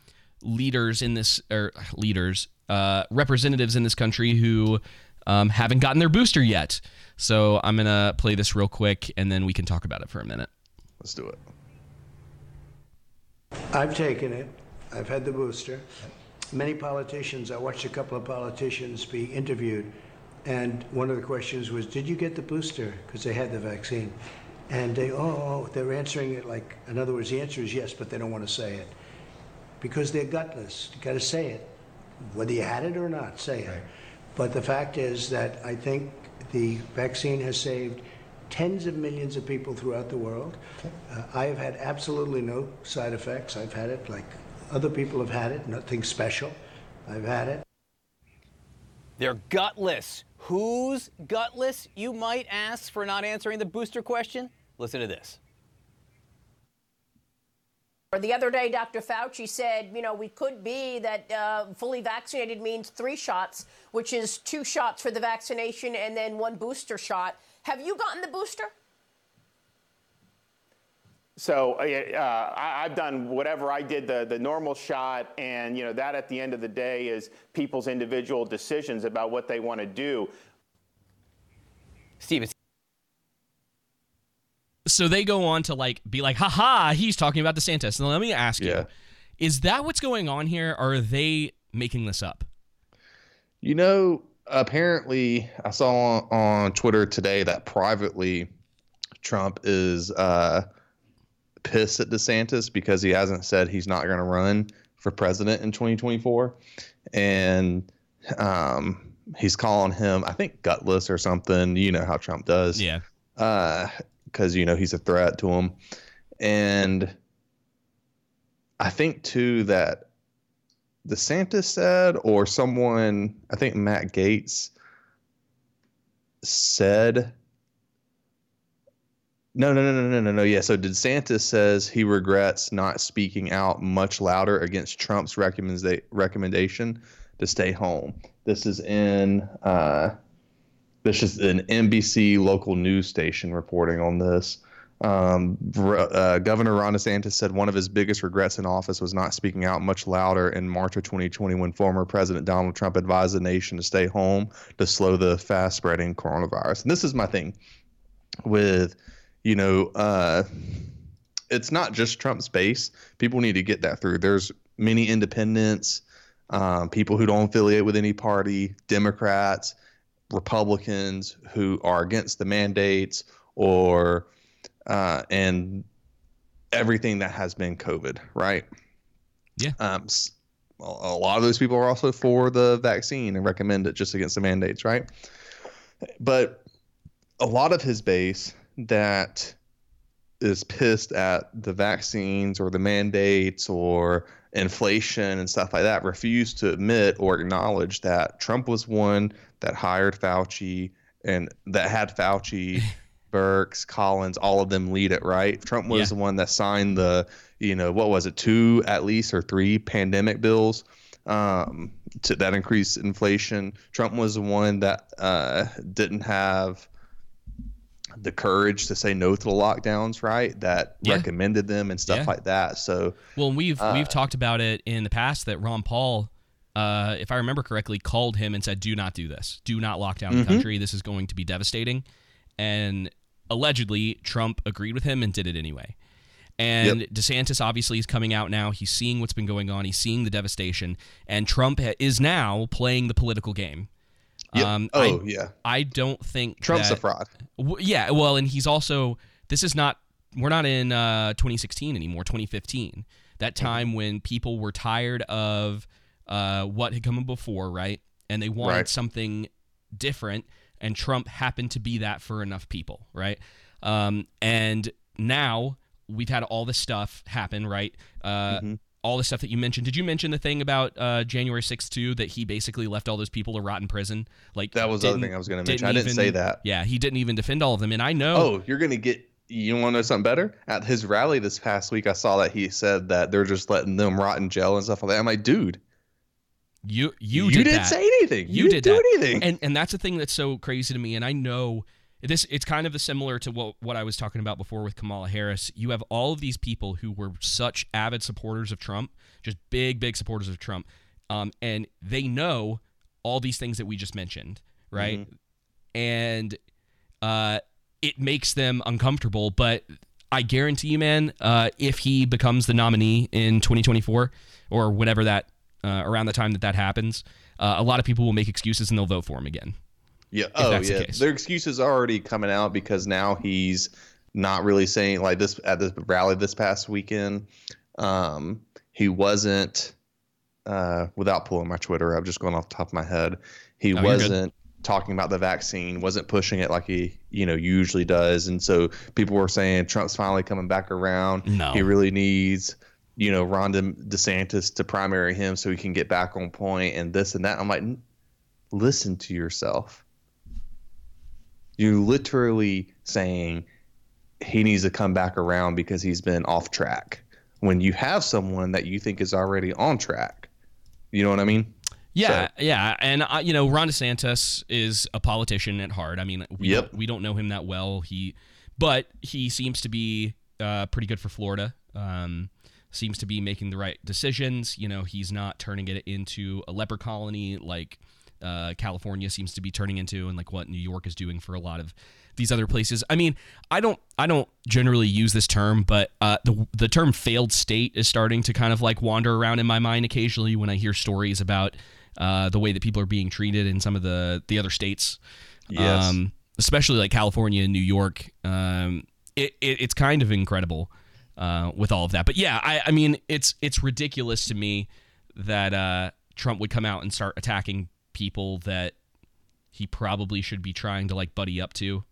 leaders in this or leaders, uh, representatives in this country who um, haven't gotten their booster yet. So I'm gonna play this real quick, and then we can talk about it for a minute. let's do it. I've taken it. I've had the booster. Many politicians, I watched a couple of politicians be interviewed, and one of the questions was, Did you get the booster? Because they had the vaccine. And they, oh, oh, they're answering it like, in other words, the answer is yes, but they don't want to say it. Because they're gutless. You got to say it. Whether you had it or not, say it. But the fact is that I think the vaccine has saved tens of millions of people throughout the world. Uh, I have had absolutely no side effects. I've had it like other people have had it, nothing special. I've had it. They're gutless. Who's gutless, you might ask, for not answering the booster question? Listen to this. The other day, Dr. Fauci said, you know, we could be that uh, fully vaccinated means three shots, which is two shots for the vaccination and then one booster shot. Have you gotten the booster? So uh, uh, I- I've done whatever I did, the, the normal shot, and you know that at the end of the day is people's individual decisions about what they want to do. Steve, it's so they go on to like be like, haha, he's talking about DeSantis. And let me ask you, is that what's going on here? Or are they making this up? You know, apparently, I saw on, on Twitter today that privately, Trump is uh, pissed at DeSantis because he hasn't said he's not going to run for president in 2024, and um, he's calling him, I think, gutless or something. You know how Trump does, Yeah. Because you know he's a threat to him, and I think too that DeSantis said, or someone, I think Matt Gaetz said, no, no, no, no, no, no, no. Yeah. So DeSantis says he regrets not speaking out much louder against Trump's recommenda- recommendation to stay home. This is in uh, this is an NBC local news station reporting on this. Um, uh, Governor Ron DeSantis said one of his biggest regrets in office was not speaking out much louder in March of 2020 when former President Donald Trump advised the nation to stay home to slow the fast spreading coronavirus. And this is my thing with, you know, uh, it's not just Trump's base. People need to get that through. There's many independents, um, people who don't affiliate with any party, Democrats, Republicans who are against the mandates or uh, and everything that has been COVID, right? Yeah. Um, a lot of those people are also for the vaccine and recommend it just against the mandates, right? But a lot of his base that is pissed at the vaccines or the mandates or inflation and stuff like that refuse to admit or acknowledge that Trump was one that hired Fauci and that had Fauci Birx, Collins, all of them lead it, right? Trump was yeah. the one that signed the, you know, what was it, two at least or three pandemic bills um, to that increased inflation. Trump was the one that uh, didn't have the courage to say no to the lockdowns, right? That yeah. recommended them and stuff yeah. like that. So, well, we've uh, we've talked about it in the past that Ron Paul. Uh, if I remember correctly, called him and said, "Do not do this. Do not lock down mm-hmm. the country. This is going to be devastating." And allegedly Trump agreed with him and did it anyway. And yep. DeSantis obviously is coming out now. He's seeing what's been going on. He's seeing the devastation, and Trump is now playing the political game. Yep. Um, oh I, yeah. I don't think Trump's that, a fraud. W- yeah. Well, and he's also. This is not. We're not in uh, 2016 anymore. 2015. That mm-hmm. time when people were tired of uh, what had come before, right? And they wanted right. something different and Trump happened to be that for enough people, right? Um, and now we've had all this stuff happen, right? Uh, mm-hmm. All the stuff that you mentioned. Did you mention the thing about uh, January 6th too? That he basically left all those people to rot in prison. Like that was the other thing I was going to mention. I didn't even, say that. Yeah, he didn't even defend all of them. And I know. Oh, you're going to get. You want to know something better? At his rally this past week, I saw that he said that they're just letting them rot in jail and stuff like that. I'm like, dude, you you, you did didn't that. say anything. You, you did do anything. And and that's the thing that's so crazy to me. And I know this it's kind of similar to what what I was talking about before with Kamala Harris. You have all of these people who were such avid supporters of Trump, just big big supporters of Trump, um, and they know all these things that we just mentioned, right? Mm-hmm. And uh, it makes them uncomfortable, but. I guarantee you, man, uh, if he becomes the nominee in 2024 or whenever that uh, around the time that that happens, uh, a lot of people will make excuses and they'll vote for him again. Yeah. Oh, yeah. The Their excuses are already coming out because now he's not really saying like this at this rally this past weekend. Um, he wasn't uh, without pulling my Twitter up, just going off the top of my head. He oh, wasn't talking about the vaccine, wasn't pushing it like he you know usually does, and so people were saying Trump's finally coming back around. No, he really needs you know, Ron DeSantis to primary him so he can get back on point and this and that. I'm like, listen to yourself. You're literally saying he needs to come back around because he's been off track when you have someone that you think is already on track. You know what I mean? Yeah, so. yeah, and uh, you know, Ron DeSantis is a politician at heart. I mean, we yep. don't, we don't know him that well. He, but he seems to be uh, pretty good for Florida. Um, seems to be making the right decisions. You know, he's not turning it into a leper colony like uh, California seems to be turning into, and like what New York is doing for a lot of these other places. I mean, I don't I don't generally use this term, but uh, the the term failed state is starting to kind of like wander around in my mind occasionally when I hear stories about uh, the way that people are being treated in some of the the other states. Yes. Um, especially like California and New York. Um, it, it, it's kind of incredible uh, with all of that. But yeah, I, I mean, it's it's ridiculous to me that uh, Trump would come out and start attacking people that he probably should be trying to like buddy up to.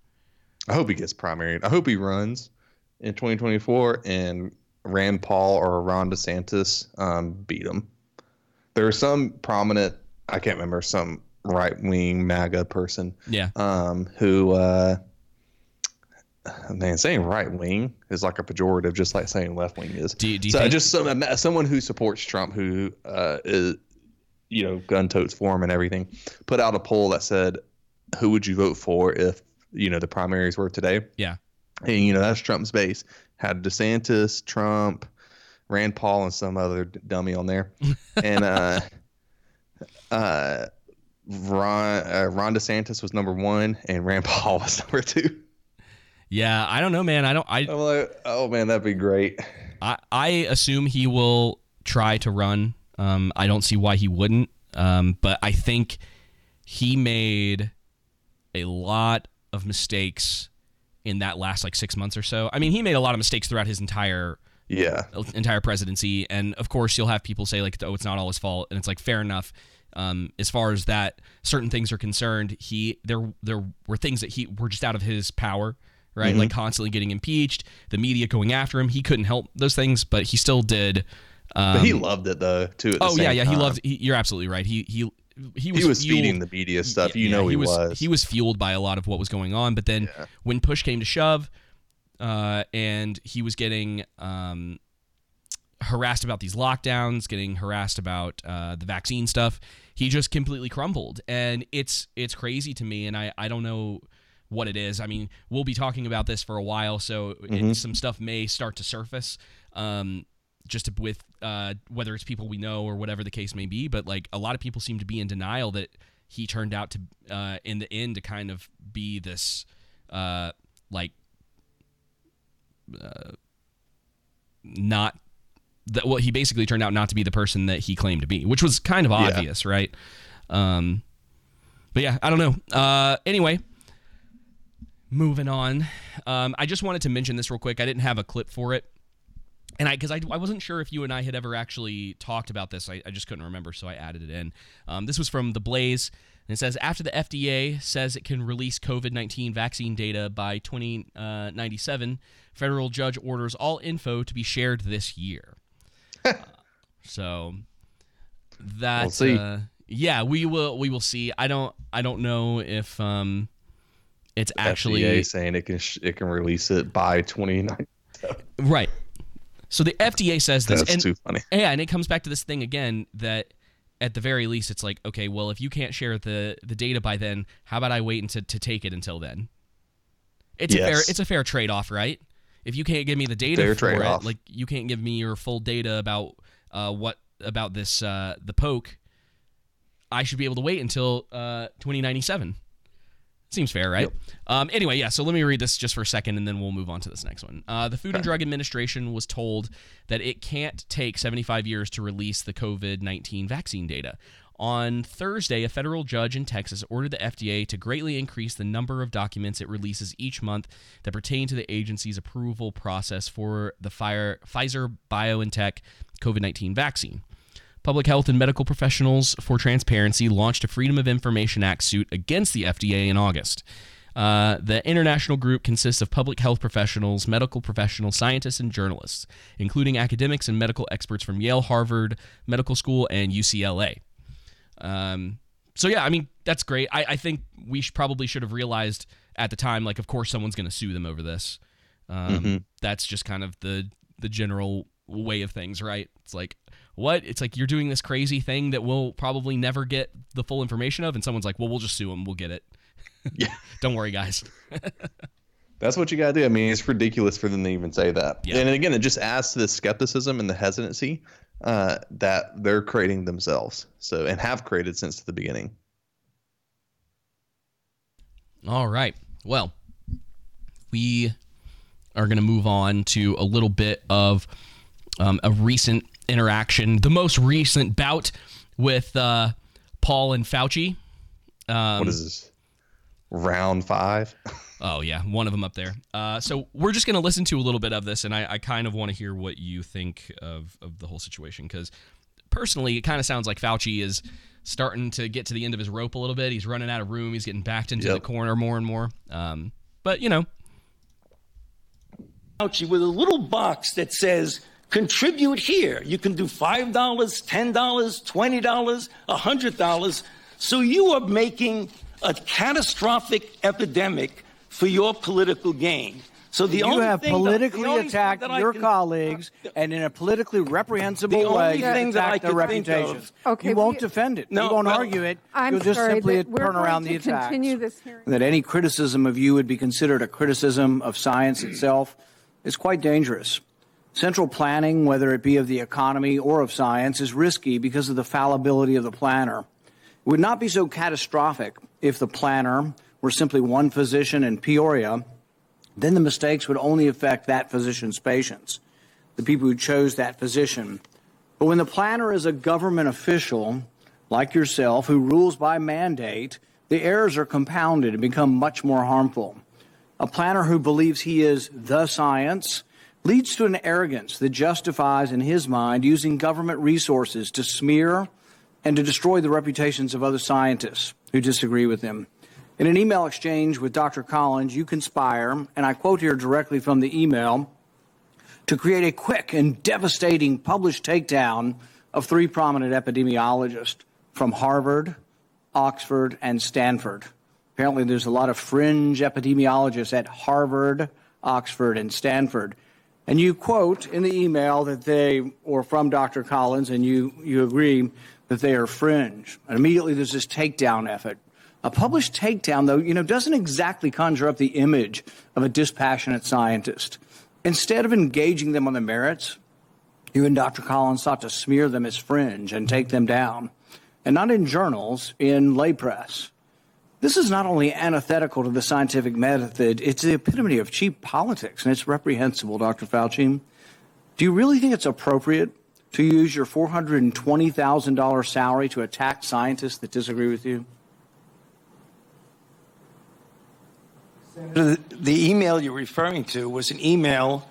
I hope he gets primary. I hope he runs in 2024 and Rand Paul or Ron DeSantis um, beat him. There are some prominent, I can't remember, some right wing MAGA person, yeah, um, who uh, man, saying right wing is like a pejorative, just like saying left wing is. Do, do you so think- just some, someone who supports Trump, who uh, is, you know, gun totes for him and everything, put out a poll that said who would you vote for if you know the primaries were today? Yeah. And you know that's Trump's base. Had DeSantis, Trump, Rand Paul, and some other dummy on there, and uh, uh, Ron uh, Ron DeSantis was number one, and Rand Paul was number two. Yeah, I don't know, man. I don't. I. I'm like, oh man, that'd be great. I I assume he will try to run. Um, I don't see why he wouldn't. Um, but I think he made a lot of mistakes in that last like six months or so. I mean, he made a lot of mistakes throughout his entire yeah entire presidency, and of course you'll have people say like, oh, it's not all his fault, and it's like fair enough. Um, as far as that certain things are concerned, he there there were things that he were just out of his power, right? Mhm. Like constantly getting impeached, the media going after him. He couldn't help those things, but he still did. Um, but he loved it though too. At the oh yeah, yeah, he time. loved. He, you're absolutely right. He he he was, He was fueled- feeding the media stuff. You yeah, know he was. He was fueled by a lot of what was going on. But then when push came to shove, uh, and he was getting um, harassed about these lockdowns, getting harassed about uh, the vaccine stuff, he just completely crumbled. And it's it's crazy to me, and I I don't know what it is. I mean, we'll be talking about this for a while, so it- Mhm. some stuff may start to surface. Um, just with uh, whether it's people we know or whatever the case may be, but like a lot of people seem to be in denial that he turned out to, uh, in the end, to kind of be this, uh, like, uh, not that. Well, he basically turned out not to be the person that he claimed to be, which was kind of Yeah. obvious, right? Um, but yeah, I don't know. Uh, anyway, moving on. Um, I just wanted to mention this real quick. I didn't have a clip for it. And I, because I, I wasn't sure if you and I had ever actually talked about this, I, I just couldn't remember, so I added it in. Um, this was from The Blaze, and it says after the FDA says it can release COVID 19 vaccine data by 2097, federal judge orders all info to be shared this year. Uh, so that We'll see. Uh, yeah, we will we will see. I don't I don't know if um it's actually FDA saying it can sh- it can release it by 29. Right. So the FDA says this. That's and, too funny. Yeah, and it comes back to this thing again that at the very least it's like, okay, well, if you can't share the the data by then, how about I wait until to take it until then? It's a fair it's a fair trade off, right? If you can't give me the data Fair for trade-off. like you can't give me your full data about uh, what about this uh, the poke, I should be able to wait until uh, 2097. Seems fair, right? Um, anyway, yeah, so let me read this just for a second and then we'll move on to this next one. Uh, the Food and Drug Administration was told that it can't take 75 years to release the COVID 19 vaccine data. On Thursday, a federal judge in Texas ordered the FDA to greatly increase the number of documents it releases each month that pertain to the agency's approval process for the Pfizer BioNTech COVID 19 vaccine. Public Health and Medical Professionals for Transparency launched a Freedom of Information Act suit against the FDA in August. Uh, the international group consists of public health professionals, medical professionals, scientists, and journalists, including academics and medical experts from Yale, Harvard Medical School, and UCLA. Um, so yeah, I mean that's great. I, I think we sh- probably should have realized at the time, like, of course, someone's going to sue them over this. Um, Mhm. That's just kind of the the general way of things, right? It's like what? It's like you're doing this crazy thing that we'll probably never get the full information of, and someone's like, "Well, we'll just sue them. We'll get it." Yeah. Don't worry, guys. That's what you got to do. I mean, it's ridiculous for them to even say that. Yeah. And again, it just adds to the skepticism and the hesitancy uh, that they're creating themselves. So and have created since the beginning. All right. Well, we are going to move on to a little bit of um, a recent interaction, the most recent bout with uh, Paul and Fauci. Um, what is this? Round five. Oh yeah, one of them up there. Uh, so we're just gonna listen to a little bit of this, and I, I kind of want to hear what you think of of the whole situation because personally, it kind of sounds like Fauci is starting to get to the end of his rope a little bit. He's running out of room. He's getting backed into the corner more and more. Um, but you know, Fauci with a little box that says contribute here. You can do $5, $10, $20, $100. So you are making a catastrophic epidemic for your political gain. So the you only have thing that- the politically only thing attacked that I your can- colleagues and in a politically reprehensible The only way thing that I attacked their could reputations. Okay, you won't we- defend it. No, you won't well, argue it. I'm You'll just sorry simply turn around to the attacks. continue this hearing. That any criticism of you would be considered a criticism of science itself is quite dangerous. Central planning, whether it be of the economy or of science, is risky because of the fallibility of the planner. It would not be so catastrophic if the planner were simply one physician in Peoria. Then the mistakes would only affect that physician's patients, the people who chose that physician. But when the planner is a government official, like yourself, who rules by mandate, the errors are compounded and become much more harmful. A planner who believes he is the science leads to an arrogance that justifies, in his mind, using government resources to smear and to destroy the reputations of other scientists who disagree with him. In an email exchange with Dr. Collins, you conspire, and I quote here directly from the email, to create a quick and devastating published takedown of three prominent epidemiologists from Harvard, Oxford, and Stanford. Apparently, there's a lot of fringe epidemiologists at Harvard, Oxford, and Stanford. And you quote in the email that they, or from Dr. Collins, and you, you agree that they are fringe. And immediately there's this takedown effort. A published takedown, though, you know, doesn't exactly conjure up the image of a dispassionate scientist. Instead of engaging them on the merits, you and Dr. Collins sought to smear them as fringe and take them down. And not in journals, in lay press. This is not only antithetical to the scientific method, it's the epitome of cheap politics, and it's reprehensible, Dr. Fauci. Do you really think it's appropriate to use your $420,000 salary to attack scientists that disagree with you? The, the email you're referring to was an email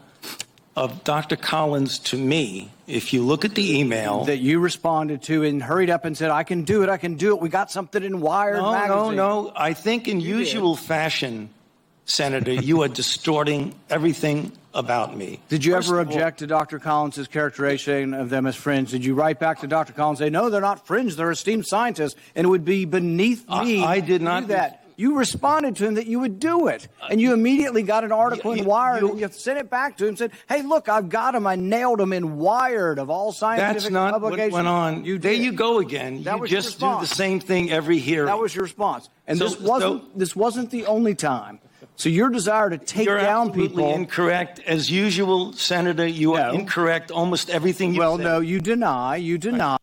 of Dr. Collins to me. If you look at the email that you responded to and hurried up and said, I can do it, I can do it. We got something in Wired no, magazine. no, no. I think in usual fashion, Senator, you are distorting everything about me. Did you First ever of all- object to Dr. Collins' characterization of them as fringe? Did you write back to Dr. Collins and say, no, they're not fringe, they're esteemed scientists, and it would be beneath me I did to not- do that? You responded to him that you would do it, and you immediately got an article in Wired, and you sent it back to him and said, hey, look, I've got him, I nailed him in Wired of all scientific That's not what publications. went on. You there you go again. That you was just do the same thing every hearing. That was your response. And So- this wasn't this wasn't the only time. So your desire to take You're down people incorrect. As usual, Senator, you are incorrect almost everything you Well, said. no, you deny. You deny.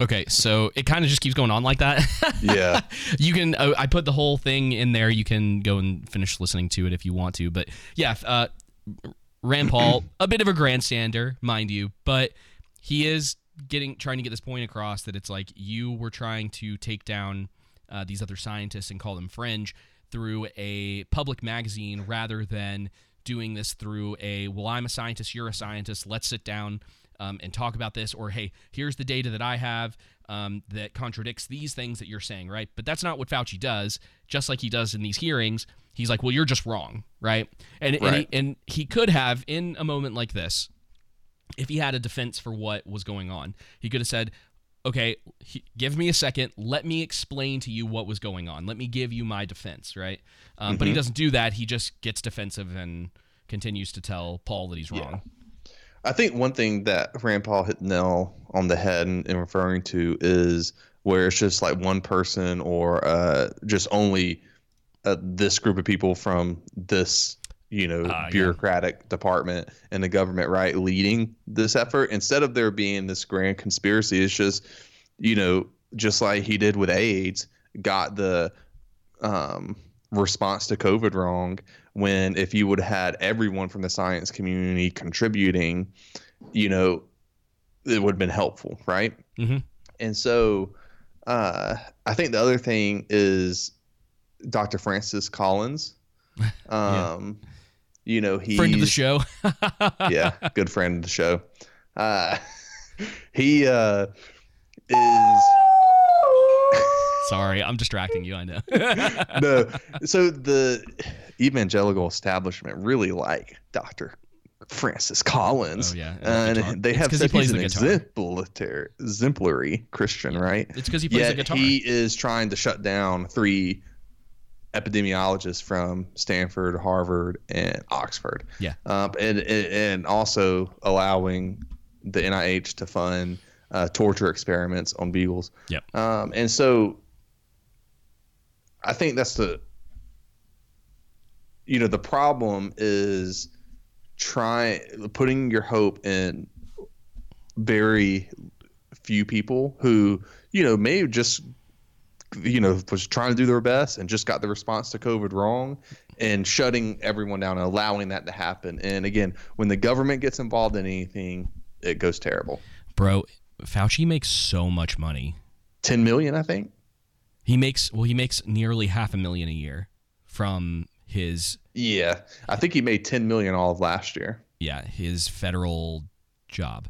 Okay, so it kind of just keeps going on like that. Yeah. you can. Uh, I put the whole thing in there. You can go and finish listening to it if you want to. But yeah, uh, Rand Paul, a bit of a grandstander, mind you, but he is getting trying to get this point across that it's like you were trying to take down uh, these other scientists and call them fringe through a public magazine rather than doing this through a well i'm a scientist you're a scientist let's sit down um, and talk about this or hey here's the data that i have um, that contradicts these things that you're saying right? But that's not what fauci does. Just like he does in these hearings he's like well you're just wrong right? And, and, he, and he could have in a moment like this if he had a defense for what was going on he could have said okay he, give me a second. Let me explain to you what was going on. Let me give you my defense right? Um, but he Mhm. doesn't do that. He just gets defensive and continues to tell paul that he's wrong I think one thing that Rand Paul hit nail on the head in, in referring to is where it's just like one person or uh, just only uh, this group of people from this, you know, bureaucratic department in the government, right, leading this effort. Instead of there being this grand conspiracy, it's just, you know, just like he did with AIDS, got the um, response to COVID wrong. When if you would have had everyone from the science community contributing, you know, it would have been helpful, right? Mm-hmm. And so, uh, I think the other thing is Dr. Francis Collins. Um, you know, he friend of the show yeah, good friend of the show. Uh, he uh, is sorry i'm distracting you i know no. So the evangelical establishment really like Dr. Francis Collins. Oh, yeah. and they have 'cause he said he's an exemplary, exemplary Christian, right? It's 'cause he plays the Yet guitar. He is trying to shut down three epidemiologists from Stanford, Harvard, and Oxford. Yeah. Um, and, and and also allowing the NIH to fund uh, torture experiments on beagles. Yep. Um, and so I think that's the you know the problem is trying putting your hope in very few people who you know may have just you know was trying to do their best and just got the response to covid wrong and shutting everyone down and allowing that to happen. And again when the government gets involved in anything it goes terrible. Bro, Fauci makes so much money. 10 million i think He makes well, he makes nearly half a million a year from his yeah i think he made 10 million all of last year yeah his federal job.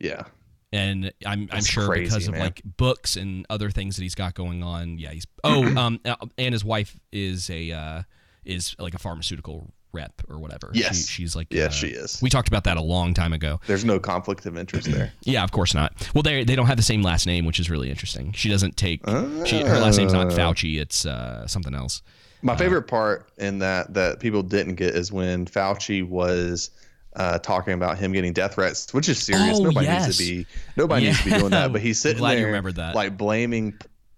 yeah and I'm I'm sure crazy, because of man. like books and other things that he's got going on. Yeah, he's oh um uh, and his wife is a uh, is like a pharmaceutical rep or whatever. Yes. she, she's like Yeah, uh, she is. We talked about that a long time ago. there's no conflict of interest there Yeah, of course not. Well, they they don't have the same last name, which is really interesting. She doesn't take she, her last name's not Oh. Fauci. It's uh, something else. My favorite part in that that people didn't get is when Fauci was uh, talking about him getting death threats, which is serious. Oh, nobody yes. needs to be nobody needs to be doing that. But he's sitting there remembered that. like blaming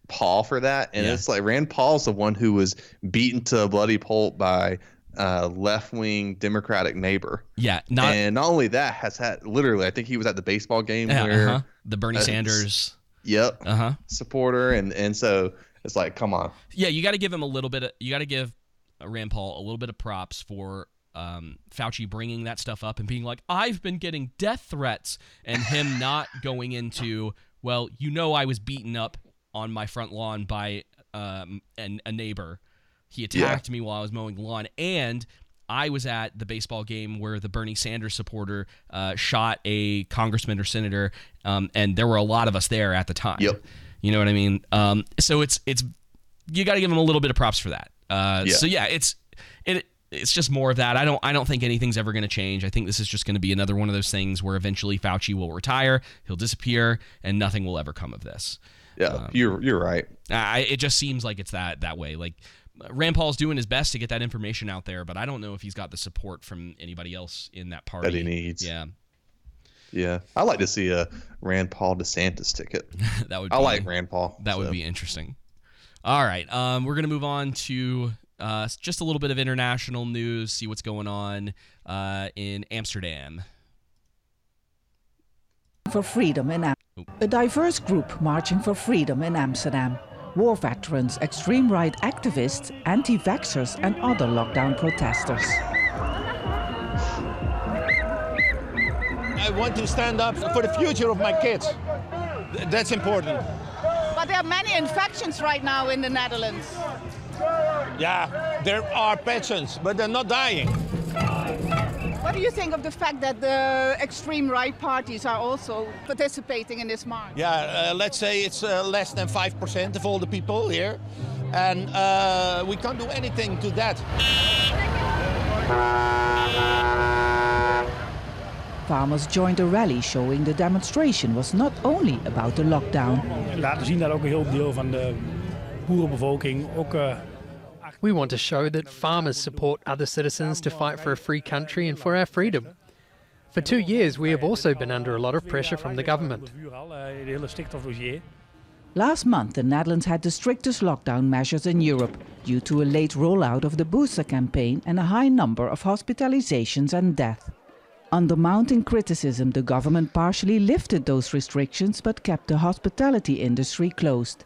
Paul for that, and Yeah. it's like Rand Paul's the one who was beaten to a bloody pulp by uh, left wing Democratic neighbor. Yeah, not and not only that has had literally, I think he was at the baseball game Yeah, where uh-huh. the Bernie uh, Sanders. Yep. Uh huh. Supporter, and and so it's like, come on. Yeah, you got to give him a little bit. Of, you got to give uh, Rand Paul a little bit of props for um, Fauci bringing that stuff up and being like, "I've been getting death threats," and him not going into, "Well, you know, I was beaten up on my front lawn by um, an, a neighbor. He attacked me while I was mowing the lawn, and." I was at the baseball game where the Bernie Sanders supporter uh, shot a congressman or senator, um, and there were a lot of us there at the time. Yep. You know what I mean? Um, so it's it's you got to give him a little bit of props for that. Uh, Yeah. So yeah, it's it it's just more of that. I don't I don't think anything's ever going to change. I think this is just going to be another one of those things where eventually Fauci will retire, he'll disappear, and nothing will ever come of this. Yeah, you're you're right. I, it just seems like it's that that way. Like Rand Paul's doing his best to get that information out there, but I don't know if he's got the support from anybody else in that party That he needs. Yeah, Yeah, I like to see a Rand Paul DeSantis ticket. that would. I be, like Rand Paul. That would be interesting. All right, um, we're gonna move on to uh, just a little bit of international news. See what's going on uh, in Amsterdam. for freedom in Am- a diverse group marching for freedom in Amsterdam. War veterans, extreme right activists, anti-vaxxers and other lockdown protesters. I want to stand up for the future of my kids. That's important. But there are many infections right now in the Netherlands. Yeah, there are patients, but they're not dying. What do you think of the fact that the extreme right parties are also participating in this march? Yeah, uh, let's say it's uh, less than 5% of all the people here. And uh, we can't do anything to that. Farmers joined a rally showing the demonstration was not only about the lockdown. laten zien dat ook een heel deel van de boerenbevolking ook eh, We want to show that farmers support other citizens to fight for a free country and for our freedom. For two years, we have also been under a lot of pressure from the government. Last month, the Netherlands had the strictest lockdown measures in Europe due to a late rollout of the booster campaign and a high number of hospitalizations and death. Under mounting criticism, the government partially lifted those restrictions but kept the hospitality industry closed.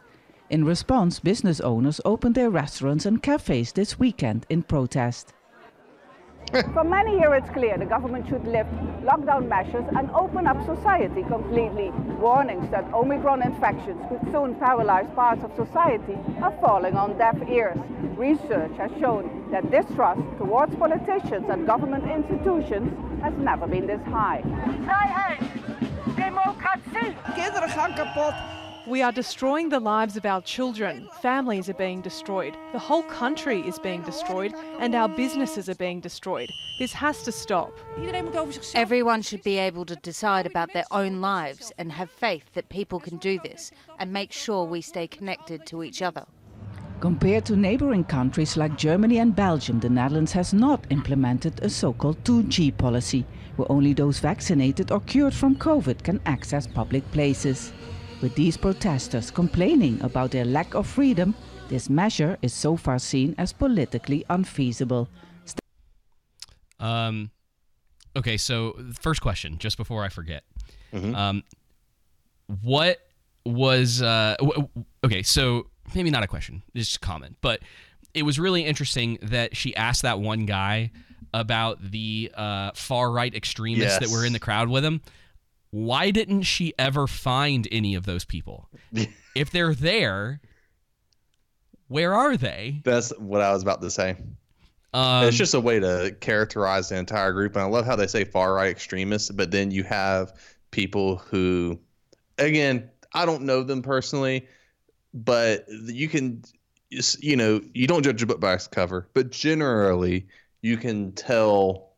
In response, business owners opened their restaurants and cafes this weekend in protest. For many here it's clear the government should lift lockdown measures and open up society completely. Warnings that Omicron infections could soon paralyze parts of society are falling on deaf ears. Research has shown that distrust towards politicians and government institutions has never been this high. Vrijheid, democratie. Kinderen gaan kapot. We are destroying the lives of our children. Families are being destroyed. The whole country is being destroyed, and our businesses are being destroyed. This has to stop. Everyone should be able to decide about their own lives and have faith that people can do this and make sure we stay connected to each other. Compared to neighboring countries like Germany and Belgium, the Netherlands has not implemented a so called 2G policy, where only those vaccinated or cured from COVID can access public places. With these protesters complaining about their lack of freedom, this measure is so far seen as politically unfeasible. Um, okay, so first question, just before I forget, um, what was uh, w- w- okay? So maybe not a question, just a comment, but it was really interesting that she asked that one guy about the uh, far right extremists that were in the crowd with him. Why didn't she ever find any of those people? if they're there, where are they? That's what I was about to say. Um, it's just a way to characterize the entire group, and I love how they say far right extremists, but then you have people who, again, I don't know them personally, but you can, you know, you don't judge a book by its cover, but generally you can tell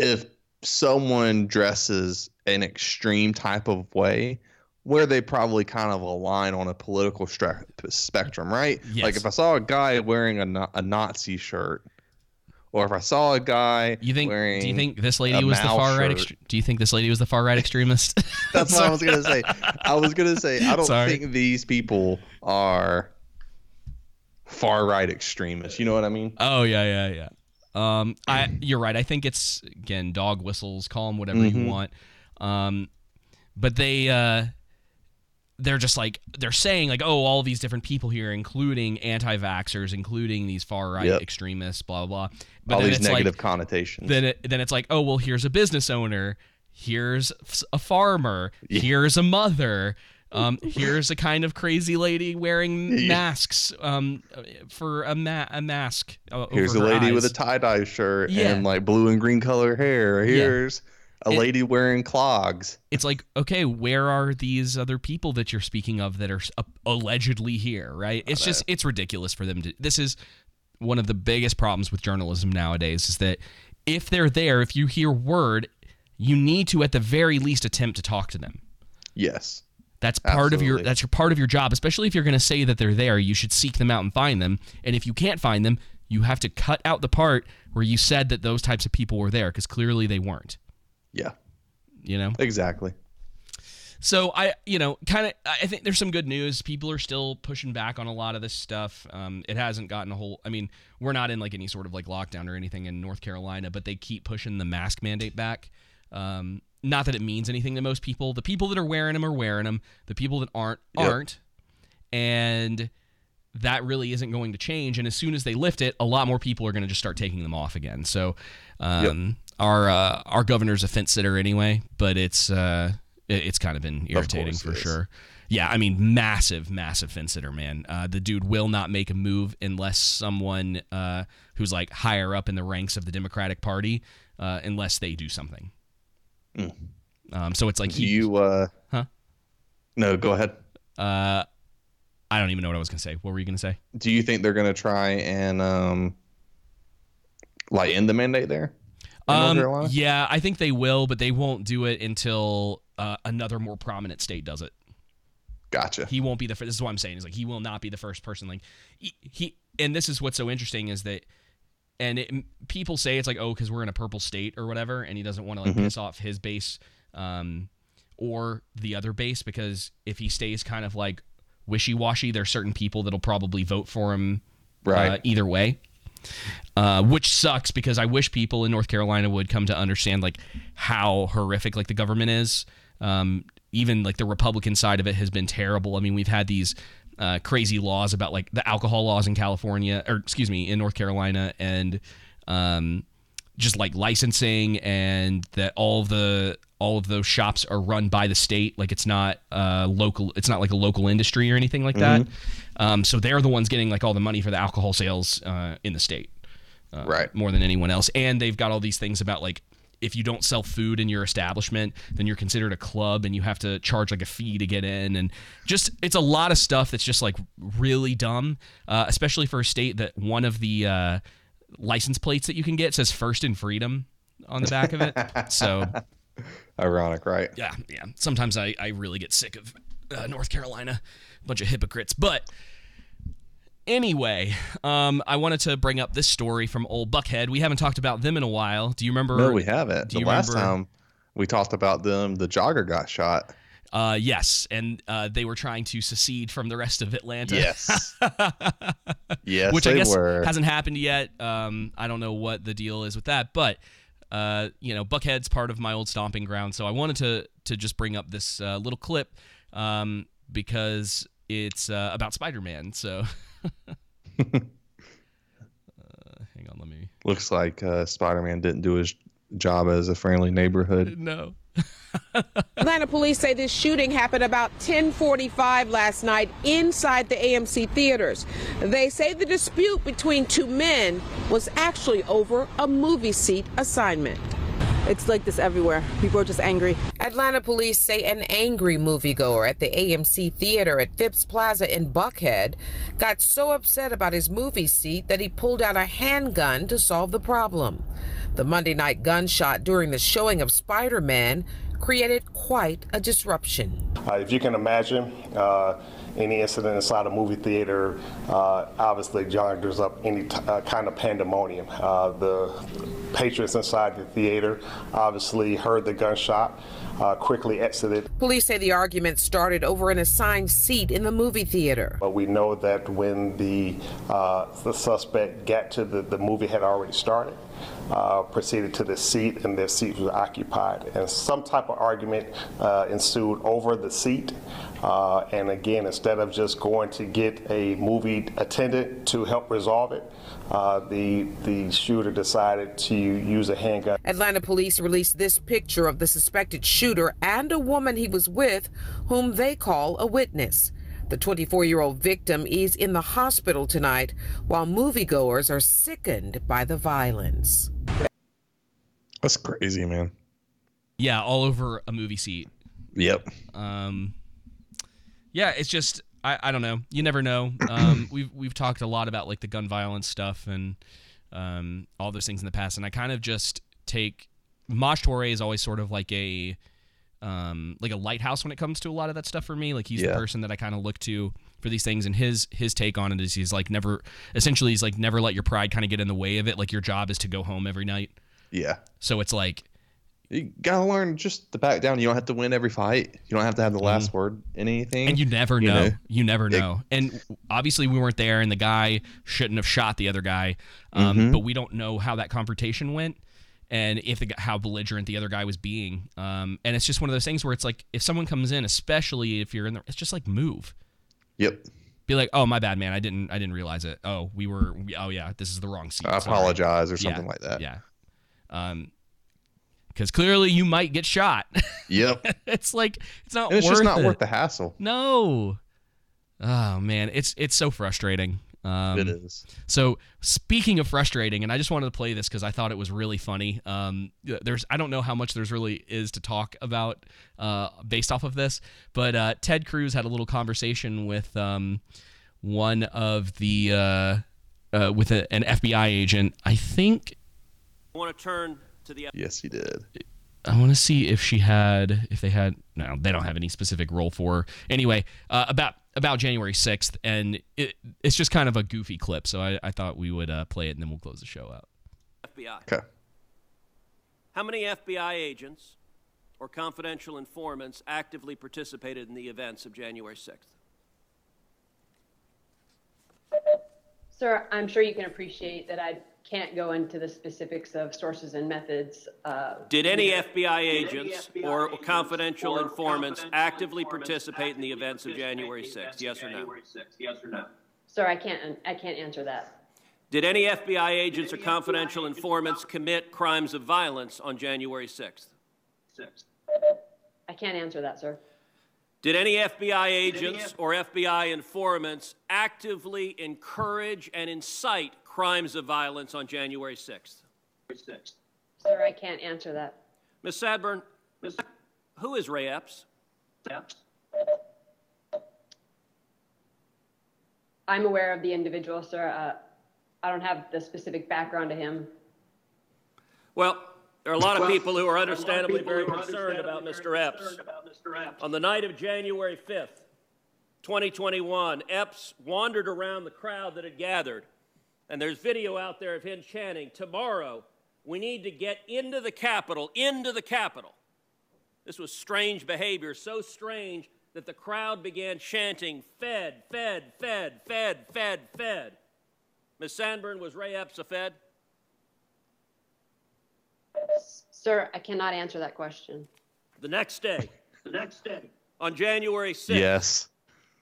if someone dresses an extreme type of way where they probably kind of align on a political stra- spectrum, right? Yes. Like if I saw a guy wearing a, a Nazi shirt, or if I saw a guy You think? wearing Do you think this lady was the far right? Extre- do you think this lady was the far right extremist? That's what I was gonna say. I was gonna say I don't Sorry. think these people are far right extremists. You know what I mean? Oh yeah, yeah, yeah. Um, I you're right. I think it's again dog whistles. Call them whatever you Mhm. want. Um, but they uh, they're just like they're saying like oh all these different people here, including anti-vaxxers, including these far right Yep. extremists, blah blah blah. But All then these it's negative like, connotations. Then it, then it's like oh well here's a business owner, here's a farmer, here's a mother. Um, here's a kind of crazy lady wearing masks um, for a, ma- a mask. uh, Here's a lady with a tie dye shirt Yeah. and like blue and green color hair. Yeah. Here's a It- lady wearing clogs. it's like okay where are these other people that you're speaking of that are uh, allegedly here right it's just it's ridiculous for them to this is one of the biggest problems with journalism nowadays is that if they're there if you hear word you need to at the very least attempt to talk to them Yes. That's part of your that's your part of your job especially if you're going to say that they're there you should seek them out and find them and if you can't find them you have to cut out the part where you said that those types of people were there because clearly they weren't Yeah. you know Exactly. So I, you know, kind of, I think there's some good news. People are still pushing back on a lot of this stuff. Um, it hasn't gotten a whole. I mean, we're not in like any sort of like lockdown or anything in North Carolina, but they keep pushing the mask mandate back. Um, not that it means anything to most people. The people that are wearing them are wearing them. The people that aren't Yep. aren't, and that really isn't going to change. And as soon as they lift it, a lot more people are going to just start taking them off again. So, um, our uh, our governor's a fence sitter anyway, but it's uh, it's kind of been irritating course for sure. Yeah, I mean, massive, massive fence sitter, man. Uh, the dude will not make a move unless someone uh, who's like higher up in the ranks of the Democratic Party, uh, unless they do something. Mm. Um, so it's like he, you uh huh? No, go ahead. Uh, I don't even know what I was gonna say. What were you gonna say? Do you think they're gonna try and um like end the mandate there? Um, yeah, I think they will, but they won't do it until uh, another more prominent state does it. Gotcha. He won't be the first. This is what I'm saying. Is like he will not be the first person. Like he, he and this is what's so interesting is that, and it, people say it's like oh because we're in a purple state or whatever, and he doesn't want to like Mhm. piss off his base, um, or the other base because if he stays kind of like wishy washy, there's certain people that'll probably vote for him, Right. uh, either way. Uh, which sucks because I wish people in North Carolina would come to understand like how horrific like the government is. Um, even like the Republican side of it has been terrible. I mean, we've had these uh, crazy laws about like the alcohol laws in California, or excuse me, in North Carolina, and um, just like licensing, and that all of the all of those shops are run by the state. Like it's not uh, local. It's not like a local industry or anything like that. Um, so they're the ones getting like all the money for the alcohol sales uh, in the state, uh, Right. More than anyone else, and they've got all these things about like if you don't sell food in your establishment, then you're considered a club and you have to charge like a fee to get in, and just it's a lot of stuff that's just like really dumb, uh, especially for a state that one of the uh, license plates that you can get says "First in Freedom" on the back of it. So Ironic, right? yeah, yeah. Sometimes I, I really get sick of uh, North Carolina, a bunch of hypocrites. But Anyway, um, I wanted to bring up this story from Old Buckhead. We haven't talked about them in a while. Do you remember? No, we haven't. The last remember- time we talked about them, the jogger got shot. Uh, yes, and uh, they were trying to secede from the rest of Atlanta. Yes. Yes, which I guess were. hasn't happened yet. Um, I don't know what the deal is with that, but uh, you know, Buckhead's part of my old stomping ground, so I wanted to to just bring up this uh, little clip um, because it's uh, about Spider-Man. So, uh, hang on, let me. Looks like uh, Spider-Man didn't do his job as a friendly neighborhood. No. Atlanta police say this shooting happened about 10:45 last night inside the AMC theaters. They say the dispute between two men was actually over a movie seat assignment. It's like this everywhere. People are just angry. Atlanta police say an angry moviegoer at the AMC theater at Phipps Plaza in Buckhead got so upset about his movie seat that he pulled out a handgun to solve the problem. The Monday night gunshot during the showing of Spider Man created quite a disruption. Uh, if you can imagine, uh, any incident inside a movie theater uh, obviously conjures up any t- uh, kind of pandemonium. Uh, the patrons inside the theater obviously heard the gunshot, uh, quickly exited. Police say the argument started over an assigned seat in the movie theater. But we know that when the uh, the suspect got to the, the movie had already started, uh, proceeded to the seat, and their seat was occupied. And some type of argument uh, ensued over the seat. Uh, and again, instead of just going to get a movie attendant to help resolve it, uh, the the shooter decided to use a handgun. Atlanta police released this picture of the suspected shooter and a woman he was with, whom they call a witness. The 24 year old victim is in the hospital tonight, while moviegoers are sickened by the violence. That's crazy, man. Yeah, all over a movie seat. Yep. Um, yeah, it's just I, I don't know. You never know. Um, we've we've talked a lot about like the gun violence stuff and um, all those things in the past, and I kind of just take Mosh Torre is always sort of like a um, like a lighthouse when it comes to a lot of that stuff for me. Like he's Yeah. the person that I kind of look to for these things, and his his take on it is he's like never essentially he's like never let your pride kind of get in the way of it. Like your job is to go home every night. Yeah. So it's like You gotta learn just to back down. You don't have to win every fight. You don't have to have the last word in anything. Mm-hmm. And you never You know. know? You never Yeah. know. And obviously, we weren't there, and the guy shouldn't have shot the other guy. Um, Mhm. But we don't know how that confrontation went, and if the, how belligerent the other guy was being. Um, and it's just one of those things where it's like, if someone comes in, especially if you're in the, it's just like move. Yep. Be like, oh my bad, man. I didn't, I didn't realize it. Oh, we were. we- oh yeah, this is the wrong seat. I Sorry." apologize or Yeah, something like that. Yeah. Um, because clearly you might get shot. Yep. it's like it's not. And it's worth just not it. worth the hassle. No. Oh man, it's it's so frustrating. Um, It is. So speaking of frustrating, and I just wanted to play this because I thought it was really funny. Um, there's I don't know how much there's really is to talk about uh, based off of this, but uh, Ted Cruz had a little conversation with um, one of the uh, uh, with a, an FBI agent. I think I want to turn to the Yes, he did. I want to see if she had, if they had. No, they don't have any specific role for her. Anyway, uh, about about January sixth, and it, it's just kind of a goofy clip. So I, I thought we would uh, play it, and then we'll close the show out. FBI. Okay. How many FBI agents or confidential informants actively participated in the events of January 6th? Sir, I'm sure you can appreciate that I can't go into the specifics of sources and methods. Uh, Did any FBI agents or confidential informants actively participate in the events of January 6th? Yes or no? Sir, I can't. I can't answer that. Did any FBI agents or confidential informants commit crimes of violence on January 6th? I can't answer that, sir. Did any FBI agents or FBI informants actively encourage and incite crimes of violence on January 6th? Sir, I can't answer that. Ms. Sanborn, who is Ray Epps? I'm aware of the individual, sir. Uh, I don't have the specific background to him. Well, there are a lot of people who are there are a understandably very concerned about Mr. Epps. On the night of January 5th, 2021, Epps wandered around the crowd that had gathered, and there's video out there of him chanting, Tomorrow, we need to get into the Capitol, into the Capitol. This was strange behavior, so strange that the crowd began chanting, Fed, Fed, Fed, Fed, Fed, Fed. Ms. Sanborn, was Ray Epps a Fed? Sir, I cannot answer that question. The next day, the next day, on January 6th, Yes.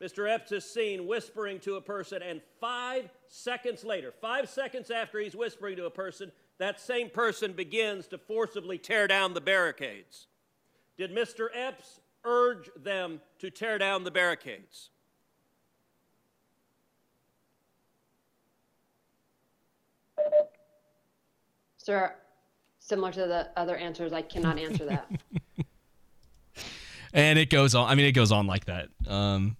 Mr. Epps is seen whispering to a person, and five seconds later, five seconds after he's whispering to a person, that same person begins to forcibly tear down the barricades. Did Mr. Epps urge them to tear down the barricades? Sir, similar to the other answers, I cannot answer that. and it goes on. I mean, it goes on like that. Um,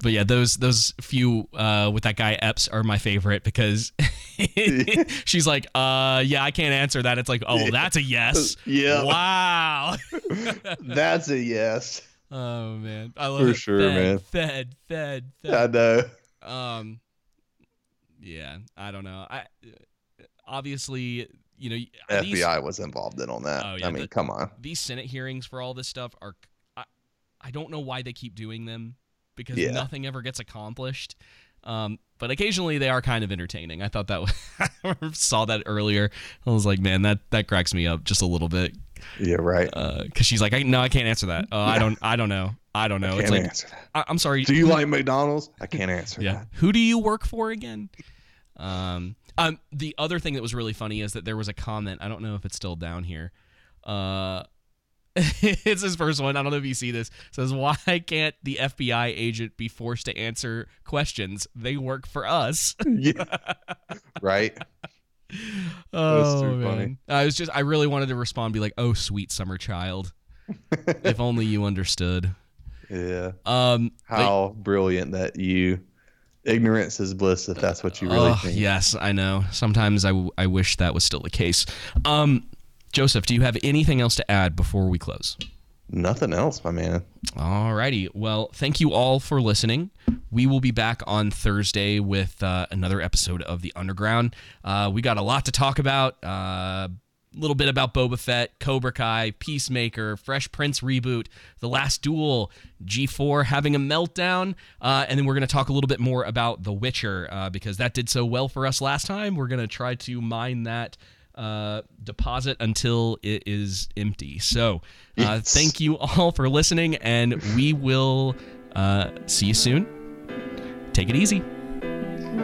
but yeah, those those few uh, with that guy Epps are my favorite because she's like, uh, yeah, I can't answer that. It's like, oh, that's a yes. Yeah. Wow. That's a yes. Oh man, I love For it. sure, fed, man. Fed, fed, fed. I know. Um, yeah, I don't know. I obviously, you know, these- FBI was involved in on that. Oh, yeah, I mean, the- come on. These Senate hearings for all this stuff are, I, I don't know why they keep doing them because Yeah. nothing ever gets accomplished. Um, but occasionally they are kind of entertaining. I thought that was, I saw that earlier. I was like, man, that that cracks me up just a little bit. Yeah, right. Because she's like, I, no, I can't answer that. Oh, I don't, I don't know. I don't know. I it's can't like, answer that. I, I'm sorry. Do you like McDonald's? I can't answer yeah. that. Who do you work for again? Um, um, the other thing that was really funny is that there was a comment. I don't know if it's still down here. Uh, it's his first one. I don't know if you see this. It says, "Why can't the FBI agent be forced to answer questions? They work for us." yeah. Right. Oh too man, funny. I was just I really wanted to respond, be like, "Oh, sweet summer child, if only you understood." Yeah. Um, but- How brilliant that you ignorance is bliss if that's what you really Oh, think. Yes, I know. Sometimes I, w- I wish that was still the case. Um, Joseph, do you have anything else to add before we close? Nothing else, my man. Alrighty. Well, thank you all for listening. We will be back on Thursday with uh, another episode of The Underground. Uh, we got a lot to talk about. A little bit about Boba Fett, Cobra Kai, Peacemaker, Fresh Prince reboot, The Last Duel, G4 having a meltdown, uh, and then we're going to talk a little bit more about The Witcher uh, because that did so well for us last time. We're going to try to mine that uh, deposit until it is empty. So, uh, thank you all for listening, and we will uh, see you soon. Take it easy.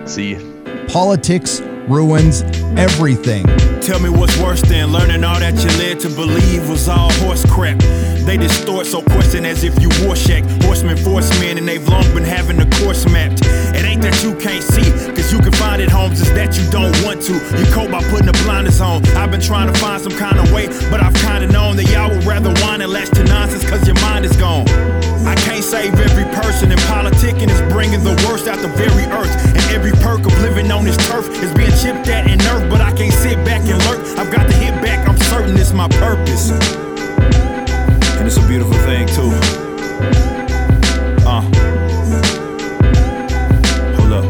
See you. Politics ruins everything. Tell me what's worse than learning all that you led to believe was all horse crap. They distort so question as if you Rorschach. Horsemen, force men, and they've long been having the course mapped. It ain't that you can't see, cause you can find it, Holmes, it's that you don't want to. You cope by putting the blinders on. I've been trying to find some kind of way, but I've kinda known that y'all would rather whine and latch to nonsense cause your mind is gone. I can't save every person, and politicking is bringing the worst out the very earth. And every perk of living on this turf is being chipped at and nerfed, but I can't sit back and lurk. I've got to hit back, I'm certain it's my purpose. And it's a beautiful thing, too. Uh. Hold up.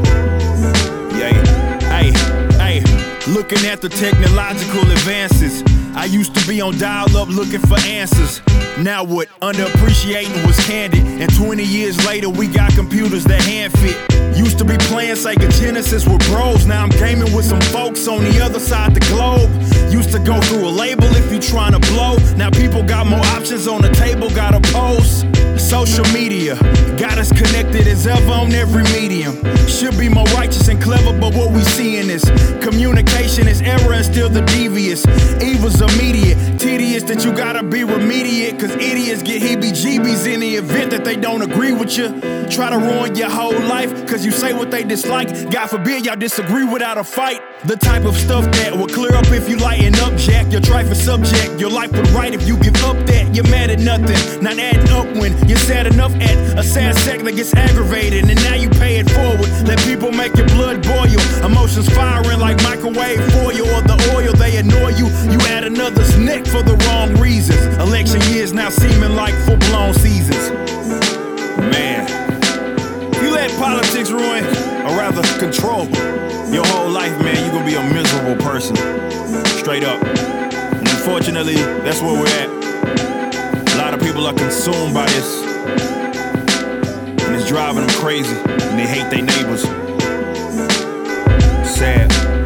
Yay. Hey, hey. Looking at the technological advances. I used to be on dial up looking for answers. Now what? Underappreciating was candid. And 20 years later, we got computers that hand fit. Used to be playing Sega Genesis with bros. Now I'm gaming with some folks on the other side the globe. Used to go through a label if you trying to blow. Now people got more options on the table, got a post. Social media got us connected as ever on every medium. Should be more righteous and clever, but what we seeing is communication is error and still the devious. Evil's immediate, tedious that you gotta be remediate. Cause idiots get heebie jeebies in the event that they don't agree with you. Try to ruin your whole life cause you say what they dislike. God forbid y'all disagree without a fight. The type of stuff that will clear up if you lighten up, Jack. Your trifling subject, your life would right if you give up that. You're mad at nothing, not adding up when you're sad enough at a sad sack that gets aggravated. And now you pay it forward. Let people make your blood boil. Emotions firing like microwave foil or the oil. They annoy you. You add another's neck for the wrong reasons. Election years now seeming like full blown seasons. Man. weather control. Your whole life, man, you're gonna be a miserable person. Straight up. And unfortunately, that's where we're at. A lot of people are consumed by this. And it's driving them crazy. And they hate their neighbors. Sad.